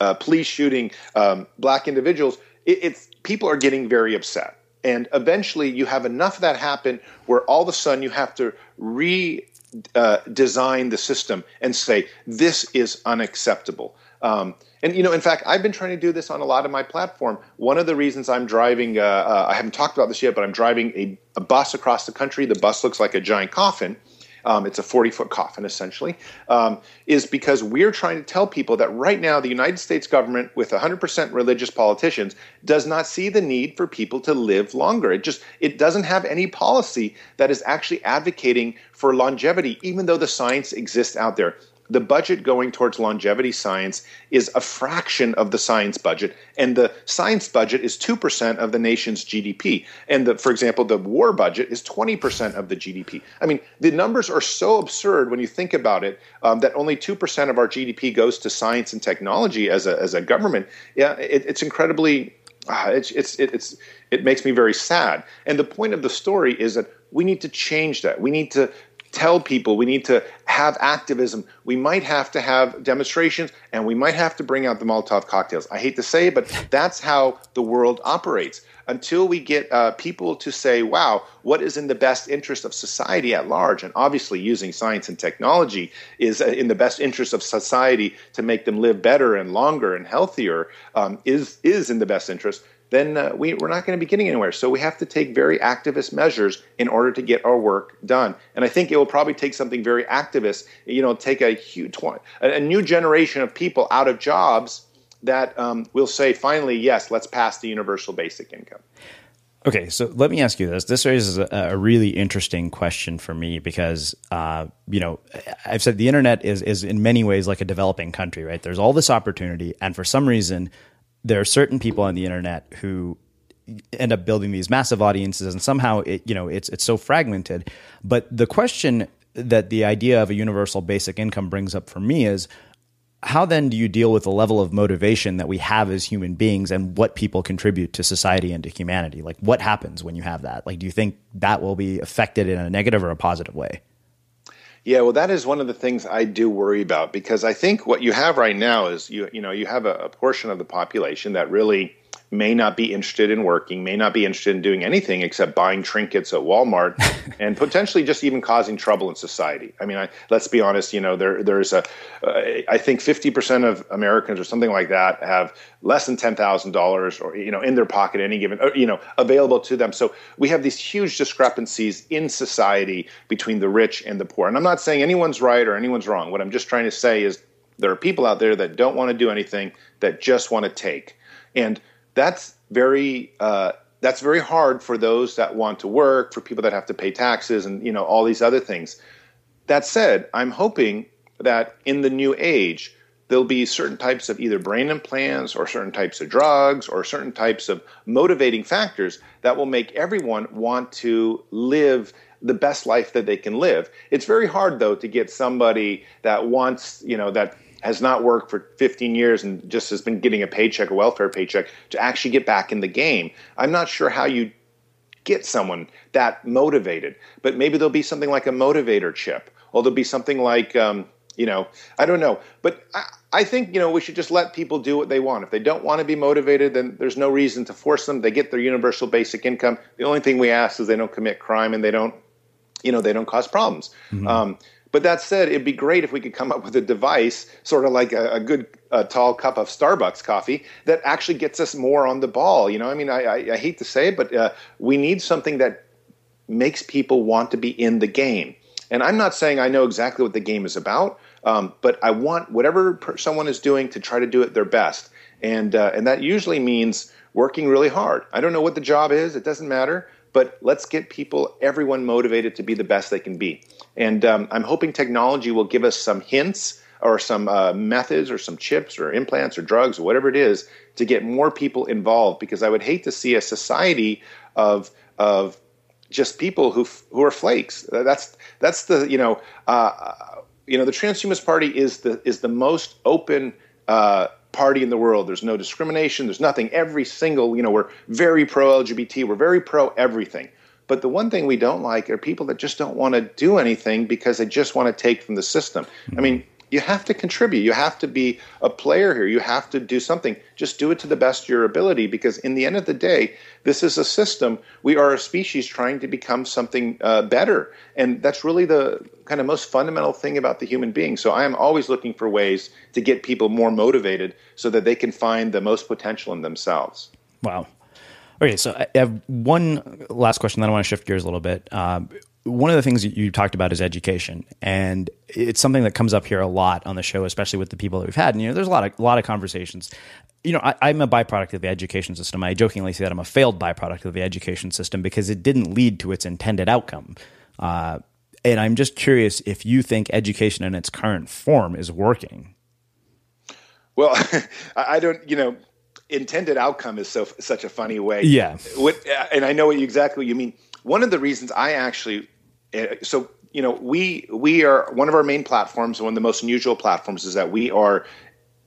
uh, police shooting um, black individuals. It, it's people are getting very upset. And eventually you have enough of that happen where all of a sudden you have to redesign uh, the system and say, this is unacceptable. Um, and you know, in fact, I've been trying to do this on a lot of my platform. One of the reasons I'm driving, uh, uh, I haven't talked about this yet, but I'm driving a, a, bus across the country. The bus looks like a giant coffin, um, it's a 40 foot coffin essentially, um, is because we're trying to tell people that right now the United States government, with 100% religious politicians, does not see the need for people to live longer. It just it doesn't have any policy that is actually advocating for longevity, even though the science exists out there the budget going towards longevity science is a fraction of the science budget, and the science budget is 2% of the nation's GDP. And the, for example, the war budget is 20% of the GDP. I mean, the numbers are so absurd when you think about it um, that only 2% of our GDP goes to science and technology as a, as a government. Yeah, it, it's incredibly. Uh, it's, it's, it, it's, it makes me very sad. And the point of the story is that we need to change that. We need to tell people we need to have activism. We might have to have demonstrations and we might have to bring out the Molotov cocktails. I hate to say it, but that's how the world operates. Until we get uh, people to say, wow, what is in the best interest of society at large? And obviously, using science and technology is uh, in the best interest of society to make them live better and longer and healthier um, is, is in the best interest then uh, we, we're not going to be getting anywhere. So we have to take very activist measures in order to get our work done. And I think it will probably take something very activist, you know, take a huge, one, a, new generation of people out of jobs that um, will say, finally, yes, let's pass the universal basic income. Okay, so let me ask you this. This raises a, a really interesting question for me because, uh, you know, I've said the internet is is in many ways like a developing country, right? There's all this opportunity, and for some reason, there are certain people on the internet who end up building these massive audiences and somehow it you know it's it's so fragmented but the question that the idea of a universal basic income brings up for me is how then do you deal with the level of motivation that we have as human beings and what people contribute to society and to humanity? Like, what happens when you have that? Like, do you think that will be affected in a negative or a positive way? Yeah, well, that is one of the things I do worry about because I think what you have right now is you you know you have a, a portion of the population that really may not be interested in working, may not be interested in doing anything except buying trinkets at Walmart, and potentially just even causing trouble in society. I mean, I, let's be honest. You know, there there's a, uh, I think fifty percent of Americans or something like that have less than ten thousand dollars or you know in their pocket any given you know available to them. So we have these huge discrepancies in society between the rich and the poor. And I'm not saying anyone's right or anyone's wrong. What I'm just trying to say is there are people out there that don't want to do anything that just want to take and that's very uh, that's very hard for those that want to work, for people that have to pay taxes, and you know all these other things. That said, I'm hoping that in the new age there'll be certain types of either brain implants or certain types of drugs or certain types of motivating factors that will make everyone want to live the best life that they can live. It's very hard though to get somebody that wants, you know, that has not worked for 15 years and just has been getting a paycheck, a welfare paycheck, to actually get back in the game. I'm not sure how you get someone that motivated, but maybe there'll be something like a motivator chip, or there'll be something like, um, you know, I don't know. But I, I think, you know, we should just let people do what they want. If they don't want to be motivated, then there's no reason to force them. They get their universal basic income. The only thing we ask is they don't commit crime and they don't, you know, they don't cause problems. Mm-hmm. Um, but that said, it'd be great if we could come up with a device, sort of like a, a good a tall cup of Starbucks coffee, that actually gets us more on the ball. You know, I mean, I, I, I hate to say it, but uh, we need something that makes people want to be in the game. And I'm not saying I know exactly what the game is about, um, but I want whatever per- someone is doing to try to do it their best. And uh, and that usually means working really hard. I don't know what the job is; it doesn't matter but let's get people, everyone motivated to be the best they can be. And um, I'm hoping technology will give us some hints or some uh, methods or some chips or implants or drugs or whatever it is to get more people involved because I would hate to see a society of of just people who who are flakes. That's that's the you know uh, you know the transhumanist party is the is the most open uh, party in the world. There's no discrimination. There's nothing. Every single, you know, we're very pro LGBT. We're very pro everything. But the one thing we don't like are people that just don't want to do anything because they just want to take from the system. I mean, you have to contribute. You have to be a player here. You have to do something. Just do it to the best of your ability because, in the end of the day, this is a system. We are a species trying to become something uh, better. And that's really the kind of most fundamental thing about the human being. So I am always looking for ways to get people more motivated so that they can find the most potential in themselves. Wow. Okay, so I have one last question. Then I want to shift gears a little bit. Um, one of the things you talked about is education, and it's something that comes up here a lot on the show, especially with the people that we've had. And you know, there's a lot of a lot of conversations. You know, I, am a byproduct of the education system. I jokingly say that I'm a failed byproduct of the education system because it didn't lead to its intended outcome. Uh, and I'm just curious if you think education in its current form is working. Well, I don't. You know, intended outcome is so such a funny way. Yeah. What, and I know exactly what you mean. One of the reasons I actually Uh, so you know we we are one of our main platforms one of the most unusual platforms is that we are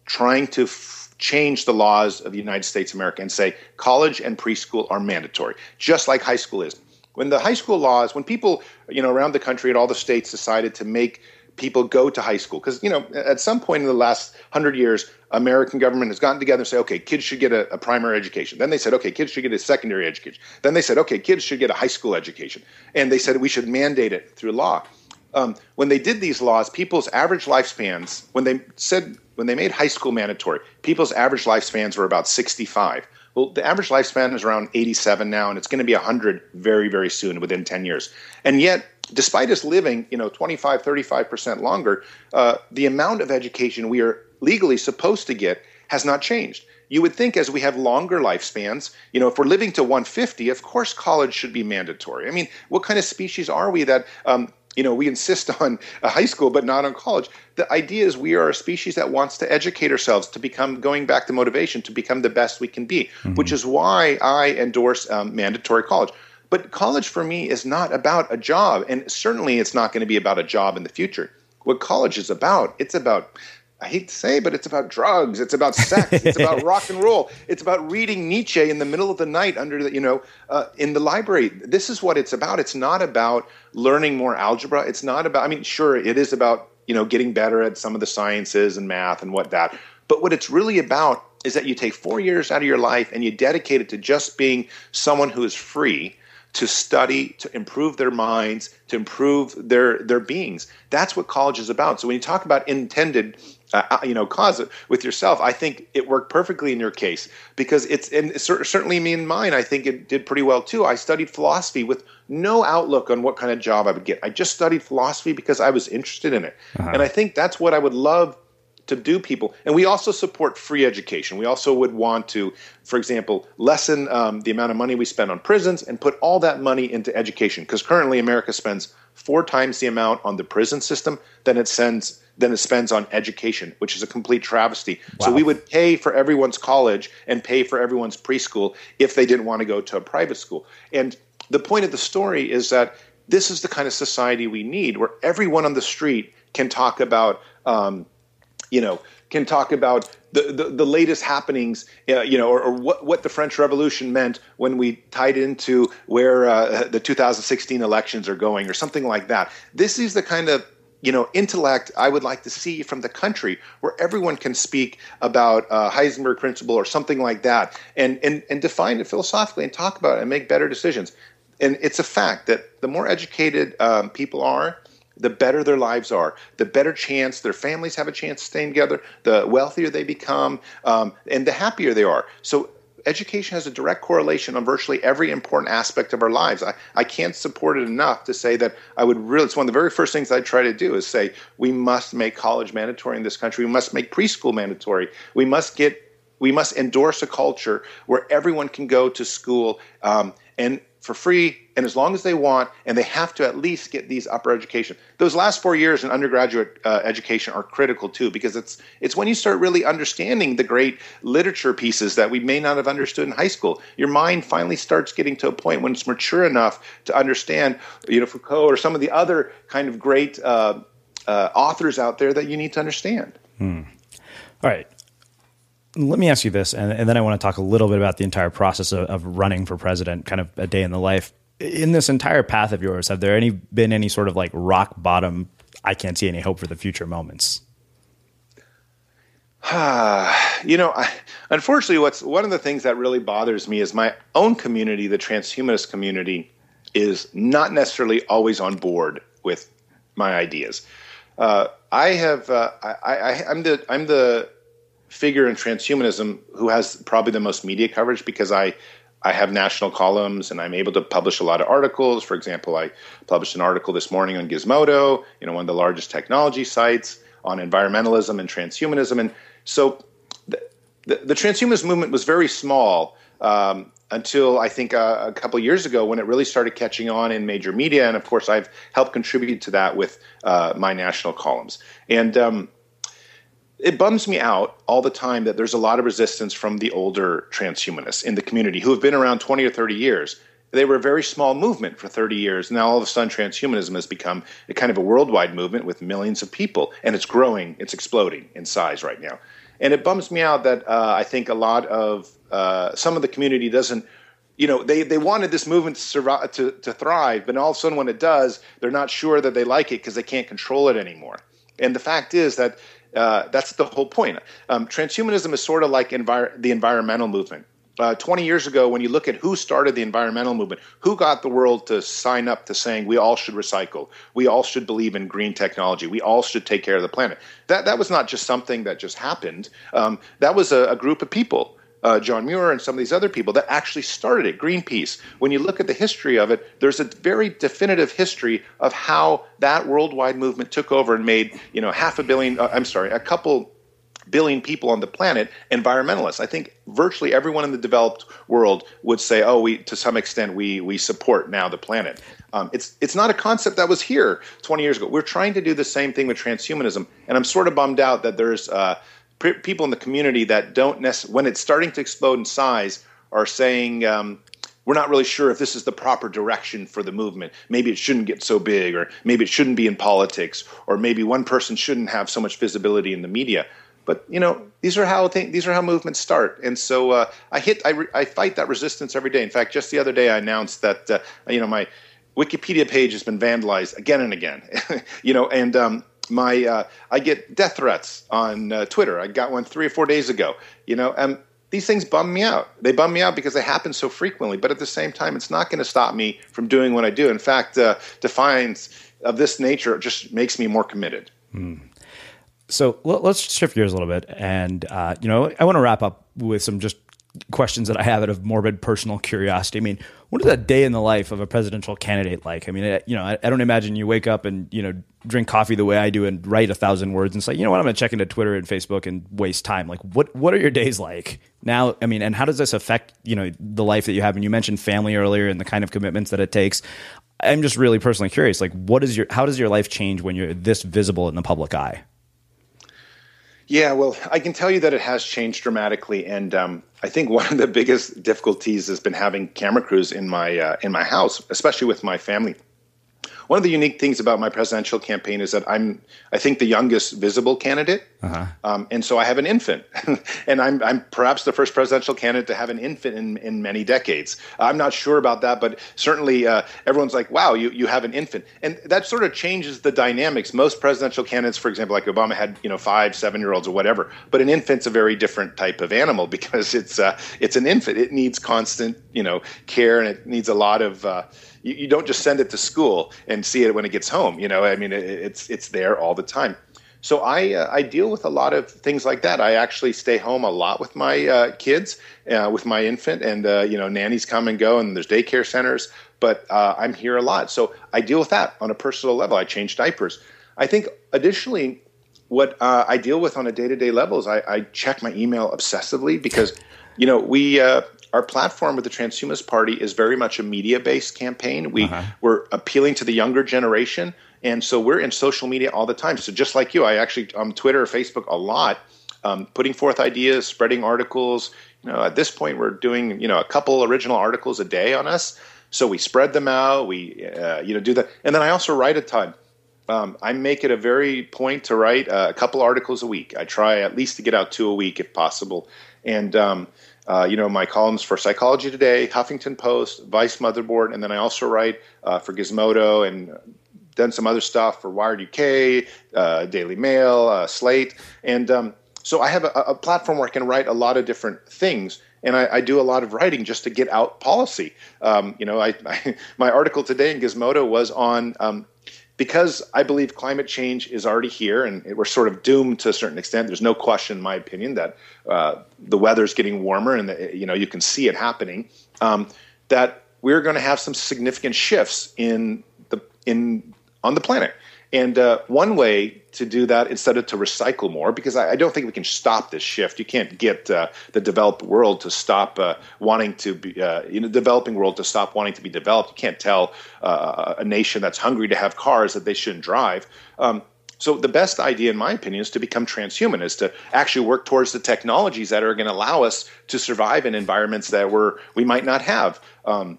trying to f- change the laws of the united states of america and say college and preschool are mandatory just like high school is. When the high school laws when people you know around the country at all the states decided to make people go to high school. Because you know at some point in the last 100 years american government has gotten together and say okay kids should get a, a, primary education. Then they said okay kids should get a secondary education. Then they said okay kids should get a high school education. And they said we should mandate it through law. Um, when they did these laws people's average lifespans when they said when they made high school mandatory people's average lifespans were about 65 well, the average lifespan is around 87 now, and it's going to be 100 very, very soon, within 10 years. And yet, despite us living, you know, 25, 35% longer, uh, the amount of education we are legally supposed to get has not changed. You would think as we have longer lifespans, you know, if we're living to 150, of course college should be mandatory. I mean, what kind of species are we that, um, you know, we insist on a high school but not on college? The idea is we are a species that wants to educate ourselves to become, going back to motivation, to become the best we can be, mm-hmm. which is why I endorse um, mandatory college But college for me is not about a job, and certainly it's not going to be about a job in the future. What college is about, it's about I hate to say, but it's about drugs. It's about sex. it's about rock and roll. It's about reading Nietzsche in the middle of the night under the, you know, uh, in the library. This is what it's about. It's not about learning more algebra. It's not about. I mean, sure, it is about you know getting better at some of the sciences and math and what that. But what it's really about is that you take four years out of your life and you dedicate it to just being someone who is free to study, to improve their minds, to improve their their beings. That's what college is about. So when you talk about intended uh, uh, you know cause with yourself i think it worked perfectly in your case because it's and certainly me and mine i think it did pretty well too i studied philosophy with no outlook on what kind of job i would get i just studied philosophy because i was interested in it uh-huh. and i think that's what i would love to do people and we also support free education we also would want to for example lessen um, the amount of money we spend on prisons and put all that money into education because currently america spends four times the amount on the prison system than it sends than it spends on education, which is a complete travesty. Wow. So we would pay for everyone's college and pay for everyone's preschool if they didn't want to go to a private school. And the point of the story is that this is the kind of society we need, where everyone on the street can talk about, um, you know, can talk about the, the, the latest happenings, uh, you know, or, or, what, what the French Revolution meant when we tied into where uh, the 2016 elections are going, or something like that. This is the kind of you know, intellect I would like to see from the country where everyone can speak about uh, Heisenberg principle or something like that and, and, and define it philosophically and talk about it and make better decisions. And it's a fact that the more educated um, people are, the better their lives are, the better chance their families have a chance of staying together, the wealthier they become, um, and the happier they are. So education has a direct correlation on virtually every important aspect of our lives. I, I can't support it enough to say that I would really, it's one of the very first things I try to do is say we must make college mandatory in this country. We must make preschool mandatory. We must get, we must endorse a culture where everyone can go to school um, and for free and as long as they want, and they have to at least get these upper education. Those last four years in undergraduate uh, education are critical too, because it's it's when you start really understanding the great literature pieces that we may not have understood in high school. Your mind finally starts getting to a point when it's mature enough to understand, you know, Foucault or some of the other kind of great uh, uh, authors out there that you need to understand. Hmm. All right let me ask you this, and, and, then I want to talk a little bit about the entire process of, of, running for president, kind of a day in the life. In this entire path of yours, have there any been any sort of like rock bottom? I can't see any hope for the future moments. you know, I, unfortunately, what's one of the things that really bothers me is my own community, the transhumanist community, is not necessarily always on board with my ideas. Uh, I have, uh, I, I, I'm the, I'm the figure in transhumanism who has probably the most media coverage because I I have national columns and I'm able to publish a lot of articles. For example, I published an article this morning on Gizmodo, you know, one of the largest technology sites on environmentalism and transhumanism. And so the, the, the transhumanist movement was very small um, until I think uh, a couple years ago when it really started catching on in major media. And of course, I've helped contribute to that with uh, my national columns. And um, it bums me out all the time that there's a lot of resistance from the older transhumanists in the community who have been around 20 or 30 years. They were a very small movement for 30 years. Now, all of a sudden, transhumanism has become a kind of a worldwide movement with millions of people, and it's growing, it's exploding in size right now. And it bums me out that uh, I think a lot of uh, some of the community doesn't you know they, they wanted this movement to, survive, to, to thrive but all of a sudden when it does they're not sure that they like it because they can't control it anymore and the fact is that uh, that's the whole point. Um, transhumanism is sort of like envir- the environmental movement. Uh, 20 years ago, when you look at who started the environmental movement, who got the world to sign up to saying we all should recycle, we all should believe in green technology, we all should take care of the planet. That that was not just something that just happened. Um, that was a, a group of people uh, John Muir and some of these other people that actually started it, Greenpeace. When you look at the history of it, there's a very definitive history of how that worldwide movement took over and made, you know, half a billion, uh, I'm sorry, a couple billion people on the planet environmentalists. I think virtually everyone in the developed world would say, "Oh, we to some extent we we support now the planet." Um, it's it's not a concept that was here 20 years ago. We're trying to do the same thing with transhumanism, and I'm sort of bummed out that there's uh, people in the community that don't when it's starting to explode in size, are saying, um, we're not really sure if this is the proper direction for the movement. Maybe it shouldn't get so big, or maybe it shouldn't be in politics, or maybe one person shouldn't have so much visibility in the media. But you know, these are how th- these are how movements start, and so uh, I hit I, re- I fight that resistance every day. In fact, just the other day I announced that uh, you know my Wikipedia page has been vandalized again and again. you know, and um, my uh, I get death threats on uh, Twitter. I got one three or four days ago. You know, and these things bum me out. They bum me out because they happen so frequently. But at the same time, it's not going to stop me from doing what I do. In fact, uh, defiance of this nature just makes me more committed. Mm. So let's shift gears a little bit, and uh, you know, I want to wrap up with some just questions that I have out of morbid personal curiosity. I mean, what is that day in the life of a presidential candidate like? I mean, you know, I, I, don't imagine you wake up and you know drink coffee the way I do and write a thousand words and say, you know what, I'm going to check into Twitter and Facebook and waste time. Like, what what are your days like now? I mean, and how does this affect you know the life that you have? And you mentioned family earlier and the kind of commitments that it takes. I'm just really personally curious. Like, what is your how does your life change when you're this visible in the public eye? Yeah, well, I can tell you that it has changed dramatically, and um, I think one of the biggest difficulties has been having camera crews in my uh, in my house, especially with my family one of the unique things about my presidential campaign is that I'm, I think, the youngest visible candidate, uh-huh. um, and so I have an infant, and I'm, I'm perhaps the first presidential candidate to have an infant in, in many decades. I'm not sure about that, but certainly uh, everyone's like, "Wow, you, you have an infant," and that sort of changes the dynamics. Most presidential candidates, for example, like Obama, had you know five, seven year olds or whatever, but an infant's a very different type of animal because it's uh, it's an infant. It needs constant you know care, and it needs a lot of uh, you, you, don't just send it to school and see it when it gets home. You know, I mean, it, it's it's there all the time. So I uh, I deal with a lot of things like that. I actually stay home a lot with my uh, kids, uh, with my infant, and uh, you know, nannies come and go, and there's daycare centers. But uh, I'm here a lot, so I deal with that on a personal level. I change diapers. I think additionally, what uh, I deal with on a day to day level is I, I, check my email obsessively because, you know, we our platform with the Transhumanist Party is very much a media based campaign. We uh-huh. we're appealing to the younger generation, and so we're in social media all the time. So just like you, I actually on Twitter or Facebook a lot, um, putting forth ideas, spreading articles. You know, at this point, we're doing you know a couple original articles a day on us. So we spread them out. We uh, you know do that, and then I also write a ton. Um, I make it a very point to write a couple articles a week. I try at least to get out two a week if possible, and um, uh, you know, my columns for Psychology Today, Huffington Post, Vice Motherboard, and then I also write uh, for Gizmodo and done some other stuff for Wired UK, uh, Daily Mail, uh, Slate, and um, so I have a, a, platform where I can write a lot of different things. And I, I do a lot of writing just to get out policy. Um, you know, I, I, my article today in Gizmodo was on um, because I believe climate change is already here and we're sort of doomed to a certain extent. There's no question, in my opinion, that uh, the weather's getting warmer and you know you can see it happening. Um, that we're going to have some significant shifts in the in on the planet. And uh, one way to do that instead of to recycle more, because I, I don't think we can stop this shift. You can't get uh, the developed world to stop uh, wanting to be, uh, you know, developing world to stop wanting to be developed. You can't tell uh, a nation that's hungry to have cars that they shouldn't drive. Um, so the best idea, in my opinion, is to become transhuman, is to actually work towards the technologies that are going to allow us to survive in environments that we're, we might not have um,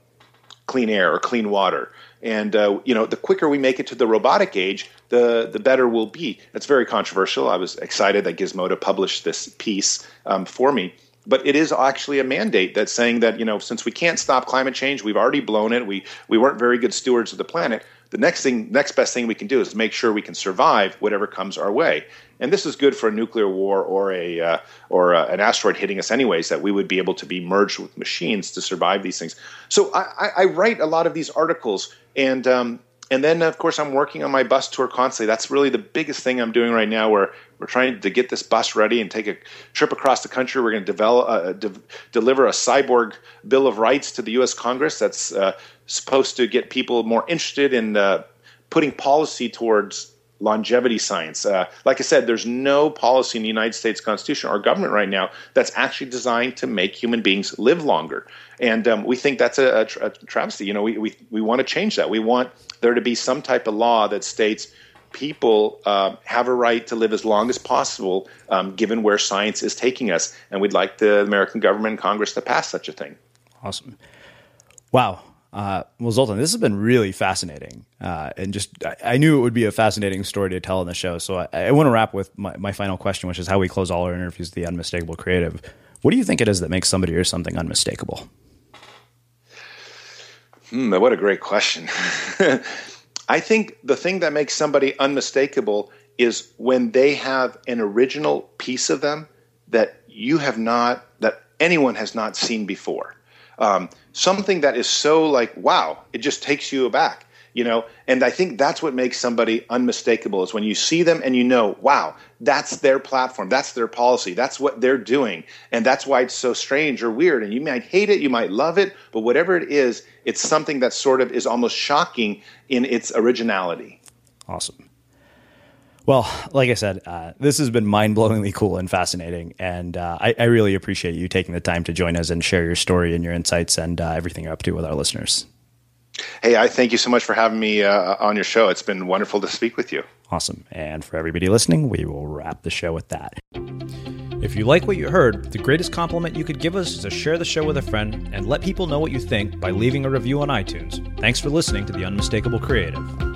clean air or clean water. And uh, you know, the quicker we make it to the robotic age, the the better we'll be. It's very controversial. I was excited that Gizmodo published this piece um, for me, but it is actually a mandate that's saying that you know, since we can't stop climate change, we've already blown it. We we weren't very good stewards of the planet. The next thing, next best thing we can do is make sure we can survive whatever comes our way. And this is good for a nuclear war or a uh, or uh, an asteroid hitting us, anyways. That we would be able to be merged with machines to survive these things. So I, I write a lot of these articles and um, and then of course I'm working on my bus tour constantly. That's really the biggest thing I'm doing right now. Where we're trying to get this bus ready and take a trip across the country. We're going to develop uh, de- deliver a cyborg bill of rights to the U.S. Congress that's uh, supposed to get people more interested in uh, putting policy towards longevity science. Uh, like I said, there's no policy in the United States Constitution or government right now that's actually designed to make human beings live longer. And um, we think that's a, a, a, travesty. You know, we, we, we want to change that. We want there to be some type of law that states people uh, have a right to live as long as possible um, given where science is taking us. And we'd like the American government and Congress to pass such a thing. Awesome. Wow. Uh, well, Zoltan, this has been really fascinating. Uh, and just, I, I, knew it would be a fascinating story to tell in the show. So I, I want to wrap with my, my, final question, which is how we close all our interviews the unmistakable creative. What do you think it is that makes somebody or something unmistakable? Hmm, what a great question. I think the thing that makes somebody unmistakable is when they have an original piece of them that you have not, that anyone has not seen before. Um, something that is so like, wow, it just takes you aback you know? And i think that's what makes somebody unmistakable is when you see them and you know wow that's their platform that's their policy that's what they're doing. And that's why it's so strange or weird. And you might hate it you might love it but whatever it is it's something that sort of is almost shocking in its originality. Awesome well, like I said, uh, this has been mind blowingly cool and fascinating. And uh, I, I, really appreciate you taking the time to join us and share your story and your insights and uh, everything you're up to with our listeners. Hey, I thank you so much for having me uh, on your show. It's been wonderful to speak with you. Awesome. And for everybody listening, we will wrap the show with that. If you like what you heard, the greatest compliment you could give us is to share the show with a friend and let people know what you think by leaving a review on iTunes. Thanks for listening to The Unmistakable Creative.